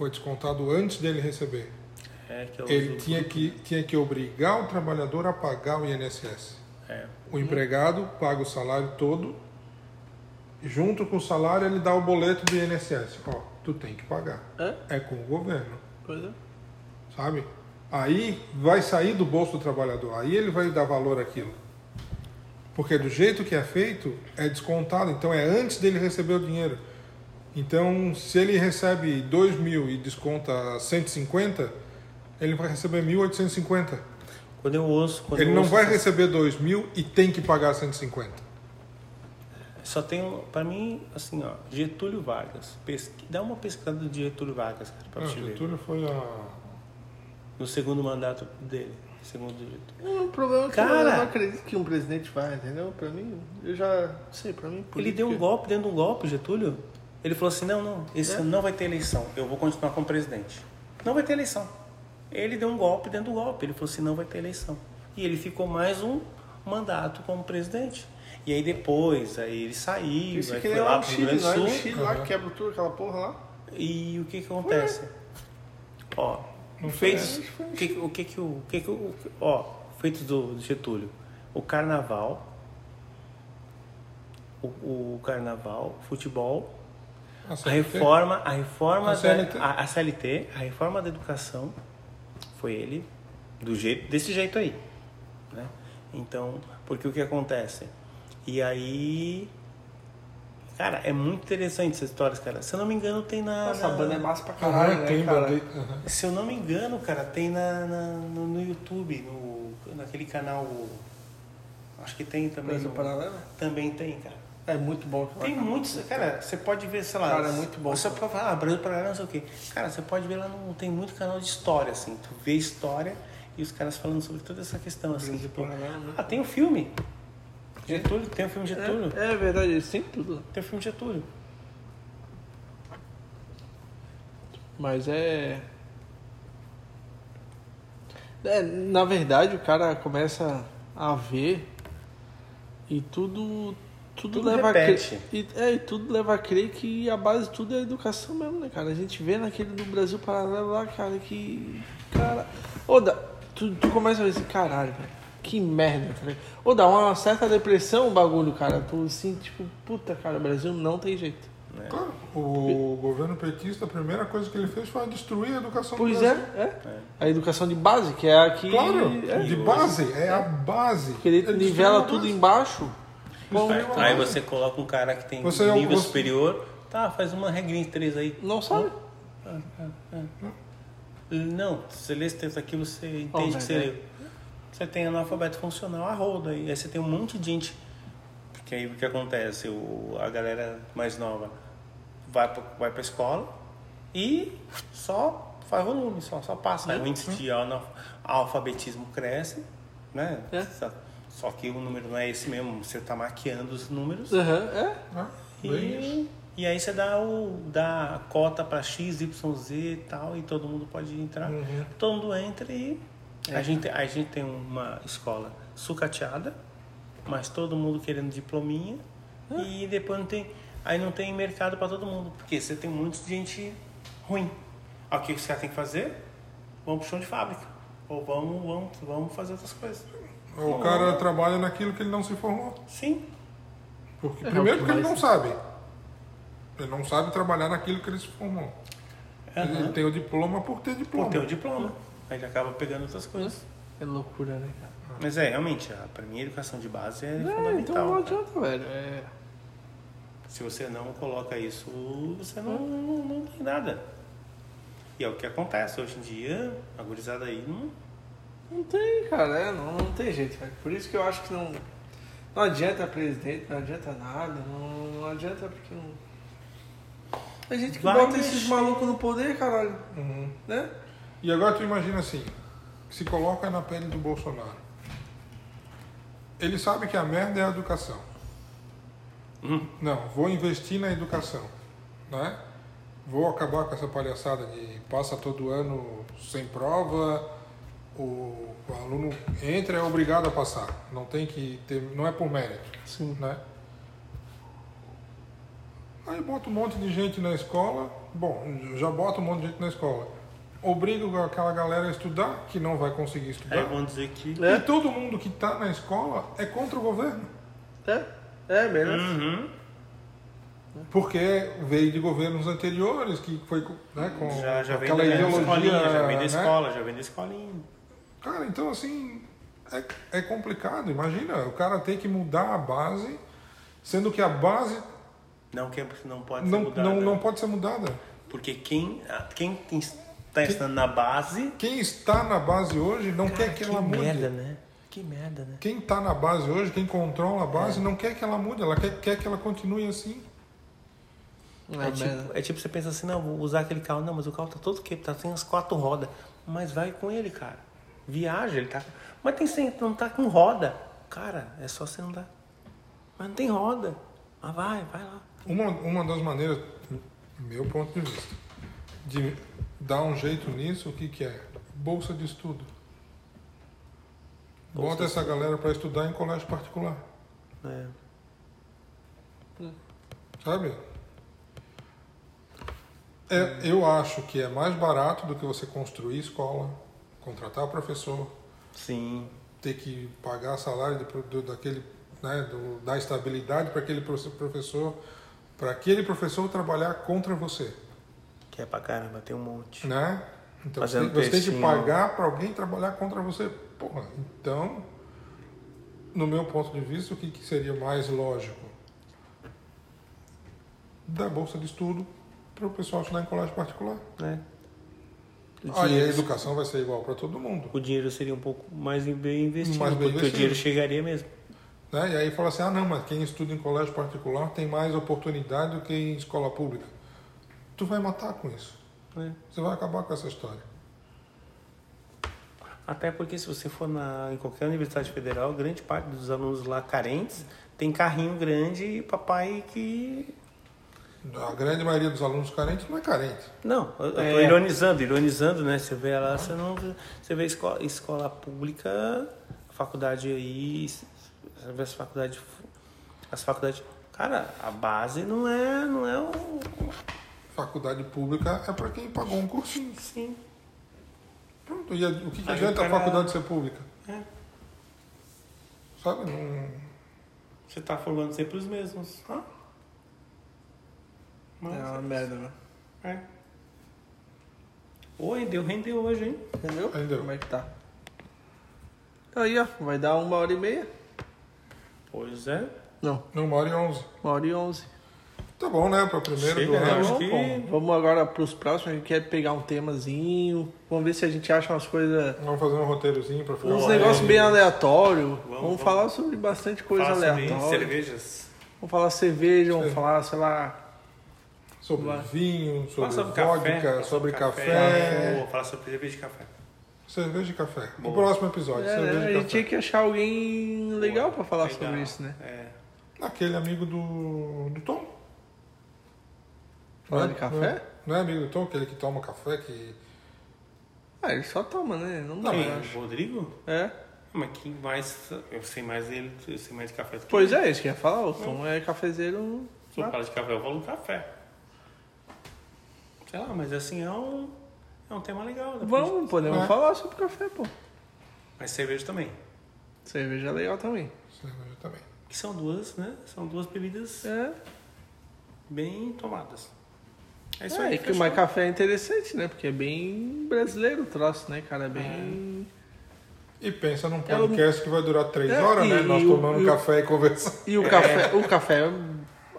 S2: Foi descontado antes dele receber.
S1: É que eu
S2: Ele tinha que, tinha que obrigar o trabalhador a pagar o INSS.
S1: É.
S2: O empregado paga o salário todo, e junto com o salário ele dá o boleto do INSS. Ó, tu tem que pagar.
S3: É?
S2: É com o governo,
S3: Pois é.
S2: sabe? Aí vai sair do bolso do trabalhador, aí ele vai dar valor àquilo. Porque do jeito que é feito, é descontado, então é antes dele receber o dinheiro. Então, se ele recebe 2 mil e desconta 150, ele vai receber 1.850.
S1: Quando eu ouço. Quando
S2: Ele
S1: eu
S2: não
S1: ouço
S2: vai receber 2 mil e tem que pagar 150.
S1: Só tem. um- Pra mim, assim, ó, Getúlio Vargas. Pesqui... Dá uma pesquisada do Getúlio Vargas, cara, pra
S2: Não,
S1: ver.
S2: Getúlio foi a.
S1: No segundo mandato dele. segundo o Getúlio.
S3: Não, o problema é que
S1: Cara-
S3: eu não acredito que um presidente vai, entendeu? Pra mim, eu já sei, pra mim.
S1: Ele
S3: política-
S1: deu um golpe dentro de um golpe, Getúlio. Ele falou assim: não, não, esse
S3: É?
S1: não vai ter eleição, eu vou continuar como presidente. Não vai ter eleição. Ele deu um golpe dentro do golpe. Ele falou assim: não vai ter eleição. E ele ficou mais um mandato como presidente. E aí depois, aí ele saiu,
S3: Isso
S1: aí
S3: que
S1: foi
S3: nem lá
S1: pro
S3: Chile,
S1: Rio Grande do Sul.
S3: Chile, lá quebra tudo aquela porra lá.
S1: E o que que acontece? Ó, feitos, o que, o que que o, o que que o, ó, feitos do, do Getúlio, o carnaval, o, o carnaval, futebol,
S2: A CLT?
S1: reforma, a reforma
S2: A CLT?
S1: da a, a CLT, a reforma da educação, foi ele do jeito desse jeito aí, né? Então, porque o que acontece? E aí Cara, é muito interessante essa história, cara. Se eu não me engano, tem na.
S3: Nossa, a banda é massa pra caralho,
S2: tem
S3: né, cara?
S2: bandeira. aham.
S1: Se eu não me engano, cara, tem na, na- no, no YouTube, no, naquele canal. Acho que tem também.
S3: Brasil
S1: no-
S3: Paralelo?
S1: Também tem, cara.
S3: É muito bom.
S1: Tem
S3: cara.
S1: muitos, cara, você pode ver, sei lá.
S3: Cara, é muito bom.
S1: Você pode falar, ah, Brasil Paralelo, não sei o quê. Cara, você pode ver lá, no, tem muito canal de história, assim. Tu vê história e os caras falando sobre toda essa questão, assim. Tipo,
S3: né?
S1: ah, tem o filme. Getúlio, tem o filme Getúlio.
S3: É, é verdade, eles têm tudo.
S1: Tem o filme Getúlio.
S3: Mas é... é. Na verdade, o cara começa a ver e tudo. Tudo,
S1: Tudo
S3: leva
S1: repete.
S3: a crer. E, é, e tudo leva a crer que a base de tudo é a educação mesmo, né, cara? A gente vê naquele do Brasil Paralelo lá, cara, que. Cara. Ô, dá, tu, tu começa a ver assim, caralho, velho. Que merda, tá ligado? Ou dá uma certa depressão o bagulho, cara. Tu assim, tipo, puta, cara, o Brasil não tem jeito.
S2: Claro, o governo petista, a primeira coisa que ele fez foi destruir a educação do
S3: Pois é,
S2: Brasil.
S3: é. A educação de base, que é a que.
S2: Claro,
S3: é,
S2: de base, é a base.
S3: Porque ele
S2: destruiu
S3: nivela tudo
S2: base.
S3: embaixo.
S1: Aí você coloca um cara que tem
S2: Você é
S1: nível
S2: você-
S1: superior, tá, faz uma regrinha de três aí.
S3: Não sabe?
S1: Não, você lê esse texto aqui, você entende
S3: Oh,
S1: que você leu. Você tem analfabeto funcional a roda, e aí você tem um monte de gente. Porque aí o que acontece? O, a galera mais nova vai pra, vai pra escola e só faz volume, só, só passa. Aí o índice de anal- alfabetismo cresce, né?
S3: É.
S1: Só, que o número não é esse mesmo, você tá maquiando os números.
S3: Aham, é.
S2: Ah.
S1: E, e aí você dá, o, dá a cota para X, Y, Z e tal, e todo mundo pode entrar.
S2: Uhum.
S1: Todo mundo entra e a, gente, a gente tem uma escola sucateada, mas todo mundo querendo diplominha. E depois não tem. Aí não tem mercado para todo mundo, porque você tem um monte de gente ruim. Aí o que os caras têm que fazer? Vamos pro chão de fábrica. Ou vamos, vamos, vamos fazer outras coisas.
S2: O cara trabalha naquilo que ele não se formou.
S1: Sim.
S2: Porque,
S3: É,
S2: primeiro porque ele não sabe. Ele não sabe trabalhar naquilo que ele se formou. Ele
S1: Aham.
S2: tem o diploma por ter diploma.
S1: Por ter o diploma. Aí ele acaba pegando outras coisas.
S3: É loucura, né, cara?
S1: Mas é, realmente, a, pra mim a educação de base é,
S3: É,
S1: fundamental.
S3: então não
S1: cara.
S3: adianta, velho. É.
S1: Se você não coloca isso, você não, não, não tem nada. E é o que acontece hoje em dia, a gurizada aí não.
S3: Não tem, cara, é, não, não tem jeito, velho. Por isso que eu acho que não. Não adianta presidente, não adianta nada, não, não adianta porque não. A gente que
S1: Vai
S3: bota
S1: mexer.
S3: esses malucos no poder, caralho.
S2: Uhum.
S3: Né?
S2: E agora tu imagina assim, se coloca na pele do Bolsonaro. Ele sabe que a merda é a educação.
S1: Hum.
S2: Não, vou investir na educação, né? Vou acabar com essa palhaçada de passa todo ano sem prova, o, o aluno entra é obrigado a passar, não tem que ter, não é por mérito,
S3: Sim.
S2: né? Aí bota um monte de gente na escola, bom, já bota um monte de gente na escola, obriga aquela galera a estudar, que não vai conseguir estudar,
S1: vão dizer que.
S3: É.
S2: e todo mundo que está na escola é contra o governo.
S3: É, é mesmo.
S1: Uhum.
S2: Porque veio de governos anteriores que foi né, com
S1: Já, já vem
S2: aquela
S1: da
S2: ideologia.
S1: escolinha, já vem da
S2: né?
S1: escola, já vem da escolinha.
S2: Cara, então assim, é, é complicado. Imagina, o cara tem que mudar a base, sendo que a base
S1: Não, que não pode ser
S2: não,
S1: mudada.
S2: não, não pode ser mudada.
S1: Porque quem, quem está estando na base.
S2: Quem está na base hoje não quer que, ela mude.
S1: merda, né? Que merda, né?
S2: Quem está na base hoje, quem controla a base, não quer que ela mude, ela quer, quer que ela continue assim.
S3: É,
S1: É tipo, é tipo você pensa assim, não, vou usar aquele carro. Não, mas o carro tá todo quebrado, tá, tem as quatro rodas. Mas vai com ele, cara. Viaja, ele tá. Mas tem sem, não tá com roda. Cara, é só você andar. Mas não tem roda. Mas vai, vai lá.
S2: Uma, uma das maneiras, meu ponto de vista, de dar um jeito nisso, o que, que é? Bolsa de estudo.
S1: Bolsa
S2: Bota essa galera para estudar em colégio particular.
S1: É.
S2: Sabe? É, eu acho que é mais barato do que você construir escola, contratar professor,
S1: Sim.
S2: ter que pagar salário do- daquele, né, do, dar estabilidade para aquele profe- professor, para aquele professor trabalhar contra você,
S1: Que é pra caramba, tem um monte.
S2: né? Então você,
S1: Fazendo
S2: tem- você tem que pagar para alguém trabalhar contra você. Porra, então, no meu ponto de vista, o que, que seria mais lógico? Dar bolsa de estudo para o pessoal estudar em colégio particular.
S1: Né?
S2: Aí a educação vai ser igual para todo mundo.
S1: o dinheiro seria um pouco mais bem investido,
S2: Mais bem
S1: porque
S2: investido.
S1: o dinheiro chegaria mesmo.
S2: Né? E aí fala assim, ah não, mas quem estuda em colégio particular tem mais oportunidade do que em escola pública. Tu vai matar com isso.
S1: né?
S2: Você vai acabar com essa história.
S1: Até porque se você for na, em qualquer universidade federal, grande parte dos alunos lá carentes tem carrinho grande e papai que.
S2: A grande maioria dos alunos carentes não é carente.
S1: Não, eu tô
S3: É.
S1: ironizando, ironizando, né? Você vê lá, você não. Você vê escola, escola pública, faculdade aí, você vê as faculdades. As faculdades. Cara, a base não é. Não é o.
S2: Faculdade pública é para quem pagou um cursinho.
S1: Sim.
S2: Pronto. E o que, que adianta a faculdade ser pública?
S1: É.
S2: Sabe? Não...
S1: Você tá formando sempre os mesmos. Ah. Mas,
S3: É uma merda, né?
S1: é. Oi, deu render hoje, hein?
S3: Entendeu?
S2: Entendeu.
S3: Como é que tá? Aí, ó, vai dar uma hora e meia.
S1: Pois é.
S3: Não,
S2: Não, uma hora e onze.
S3: uma hora e onze.
S2: Tá bom, né? Para primeiro
S1: Chega,
S2: do
S1: né?
S2: ano.
S3: Tá
S1: que-.
S3: Vamos agora pros próximos. A gente quer pegar um temazinho. Vamos ver se a gente acha umas coisas.
S2: Vamos fazer um roteirozinho para ficar
S3: Uns negócios bem aleatórios. Vamos,
S1: vamos.
S3: falar sobre bastante coisa aleatória.
S1: cervejas.
S3: Vamos falar cerveja, vamos falar, sei lá.
S2: Sobre
S3: Vai.
S2: vinho,
S1: Fala
S2: sobre,
S1: sobre
S2: vodka,
S1: café. fala
S2: sobre café,
S1: Vou falar sobre cerveja de café.
S2: cerveja e café.
S1: Boa.
S2: próximo episódio,
S3: É,
S2: cerveja
S3: né?
S2: e
S3: a gente
S2: café.
S3: tinha que achar alguém legal pra falar
S1: Legal.
S3: sobre isso, né?
S1: É.
S2: Aquele amigo do, do Tom.
S3: Falar
S2: Não é-
S3: de café?
S2: Não é, não é amigo do Tom, aquele que toma café, que...
S3: Ah, ele só toma, né? Não dá,
S1: Quem?
S3: eu acho.
S1: O Rodrigo?
S3: É.
S1: Mas quem mais. Eu sei mais dele, eu sei mais de café do que
S3: Pois
S1: ele.
S3: é, isso que eu ia falar. O Tom é cafezeiro.
S1: Se eu falar de café, eu falo café. Sei lá, mas assim é um. É um tema legal. né?
S3: Vamos, podemos
S2: É.
S3: falar sobre café, pô.
S1: Mas cerveja também.
S3: Cerveja é legal também.
S2: Cerveja também.
S1: Que são duas, né? São duas bebidas
S3: É.
S1: bem tomadas. É isso
S3: é,
S1: aí.
S3: e que, mas café é interessante, né? Porque é bem brasileiro o troço, né, cara? É bem.
S2: E pensa num
S3: É,
S2: podcast que vai durar três
S3: É,
S2: horas,
S3: e-
S2: né? Nós
S3: e
S2: tomando
S3: e o-
S2: café e conversando.
S3: E o café, o café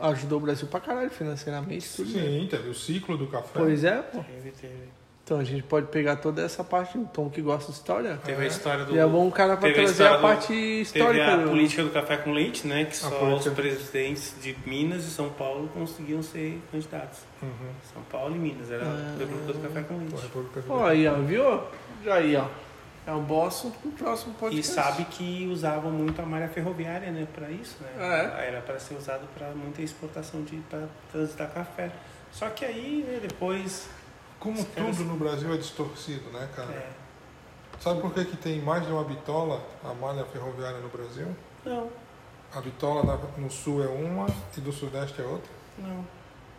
S3: ajudou o Brasil pra caralho financeiramente, tudo.
S2: Sim, teve o ciclo do café.
S3: Pois é, pô.
S1: Teve, teve.
S3: Então a gente pode pegar toda essa parte do Tom que gosta de história.
S1: Teve a história do.
S3: E é bom o cara pra
S1: teve
S3: trazer a
S1: do-
S3: parte histórica.
S1: Teve a
S3: do-
S1: política do café com leite, né? Que só os presidentes de Minas e São Paulo conseguiam ser candidatos.
S2: Uhum.
S1: São Paulo e Minas. Era
S3: Ah.
S1: a República do Café com
S2: A
S1: Leite.
S3: Pô, aí, ó, viu? Já aí, ó. É o boss do próximo
S1: E
S3: podcast.
S1: sabe que usavam muito a malha ferroviária, né, para isso, né?
S3: É.
S1: Era para ser usado para muita exportação de para transitar café. Só que aí, né, depois,
S2: Como
S1: caras-
S2: tudo no Brasil é distorcido, né, cara?
S1: é,
S2: Sabe por que, que tem mais de uma bitola, a malha ferroviária no Brasil?
S1: não,
S2: A bitola no sul é uma e do sudeste é outra?
S1: não.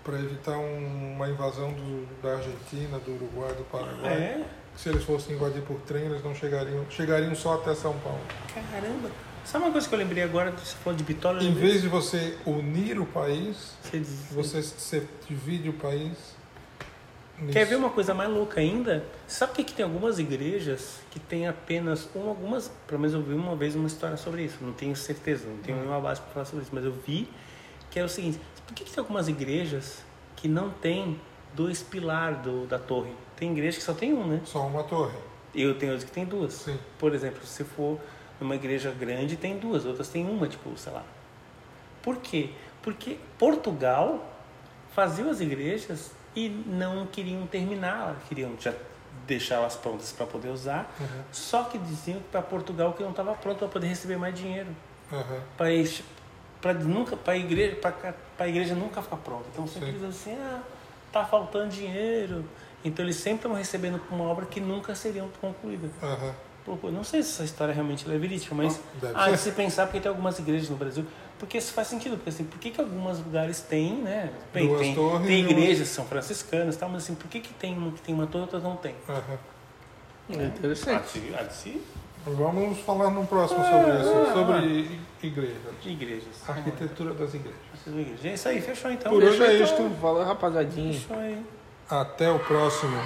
S2: Para evitar um- uma invasão do- da Argentina, do Uruguai, do Paraguai.
S1: É,
S2: Se eles fossem invadir por trem, eles não chegariam, chegariam só até São Paulo.
S1: caramba. Sabe uma coisa que eu lembrei agora, você falou de bitola? eu
S2: Em
S1: lembrei-
S2: vez de você unir o país,
S1: Você
S2: você se divide o país.
S1: Quer
S2: nisso.
S1: ver uma coisa mais louca ainda? Sabe que, que tem algumas igrejas que tem apenas um, algumas, pelo menos eu vi uma vez uma história sobre isso, não tenho certeza, não tenho nenhuma base para falar sobre isso, mas eu vi que é o seguinte, por que, que tem algumas igrejas que não tem dois pilares do, da torre? Tem igreja que só tem um, né?
S2: Só uma torre.
S1: E eu tenho outras que tem duas.
S2: Sim.
S1: Por exemplo, se for numa igreja grande, tem duas, outras tem uma, tipo, sei lá. Por quê? Porque Portugal fazia as igrejas e não queriam terminar, queriam já deixar elas prontas para poder usar. Só que diziam que para Portugal que não estava pronto para poder receber mais dinheiro.
S2: Aham.
S1: Para nunca para a igreja para a igreja nunca ficar pronta. Então sempre
S2: Sim.
S1: dizem assim, ah, tá faltando dinheiro. Então eles sempre estão recebendo uma obra que nunca seriam concluídas.
S2: Aham.
S1: Pô, não sei se essa história realmente é verídica, mas
S2: Deve
S1: há de se pensar porque tem algumas igrejas no Brasil. Porque isso faz sentido, porque assim, por que, que alguns lugares têm, né? Bem,
S2: Duas
S1: tem,
S2: torres
S1: tem igrejas são franciscanas e tal, mas assim, por que, que tem uma que tem uma torre e outras não tem?
S2: Aham.
S3: É
S1: Há
S3: interessante.
S1: há de se
S2: Vamos falar no próximo sobre isso, sobre igrejas.
S1: igrejas.
S2: Arquitetura das igrejas.
S1: É isso aí, fechou então.
S2: Por hoje é isto.
S3: Então, fala rapaziadinha.
S1: Fechou aí.
S2: Até o próximo.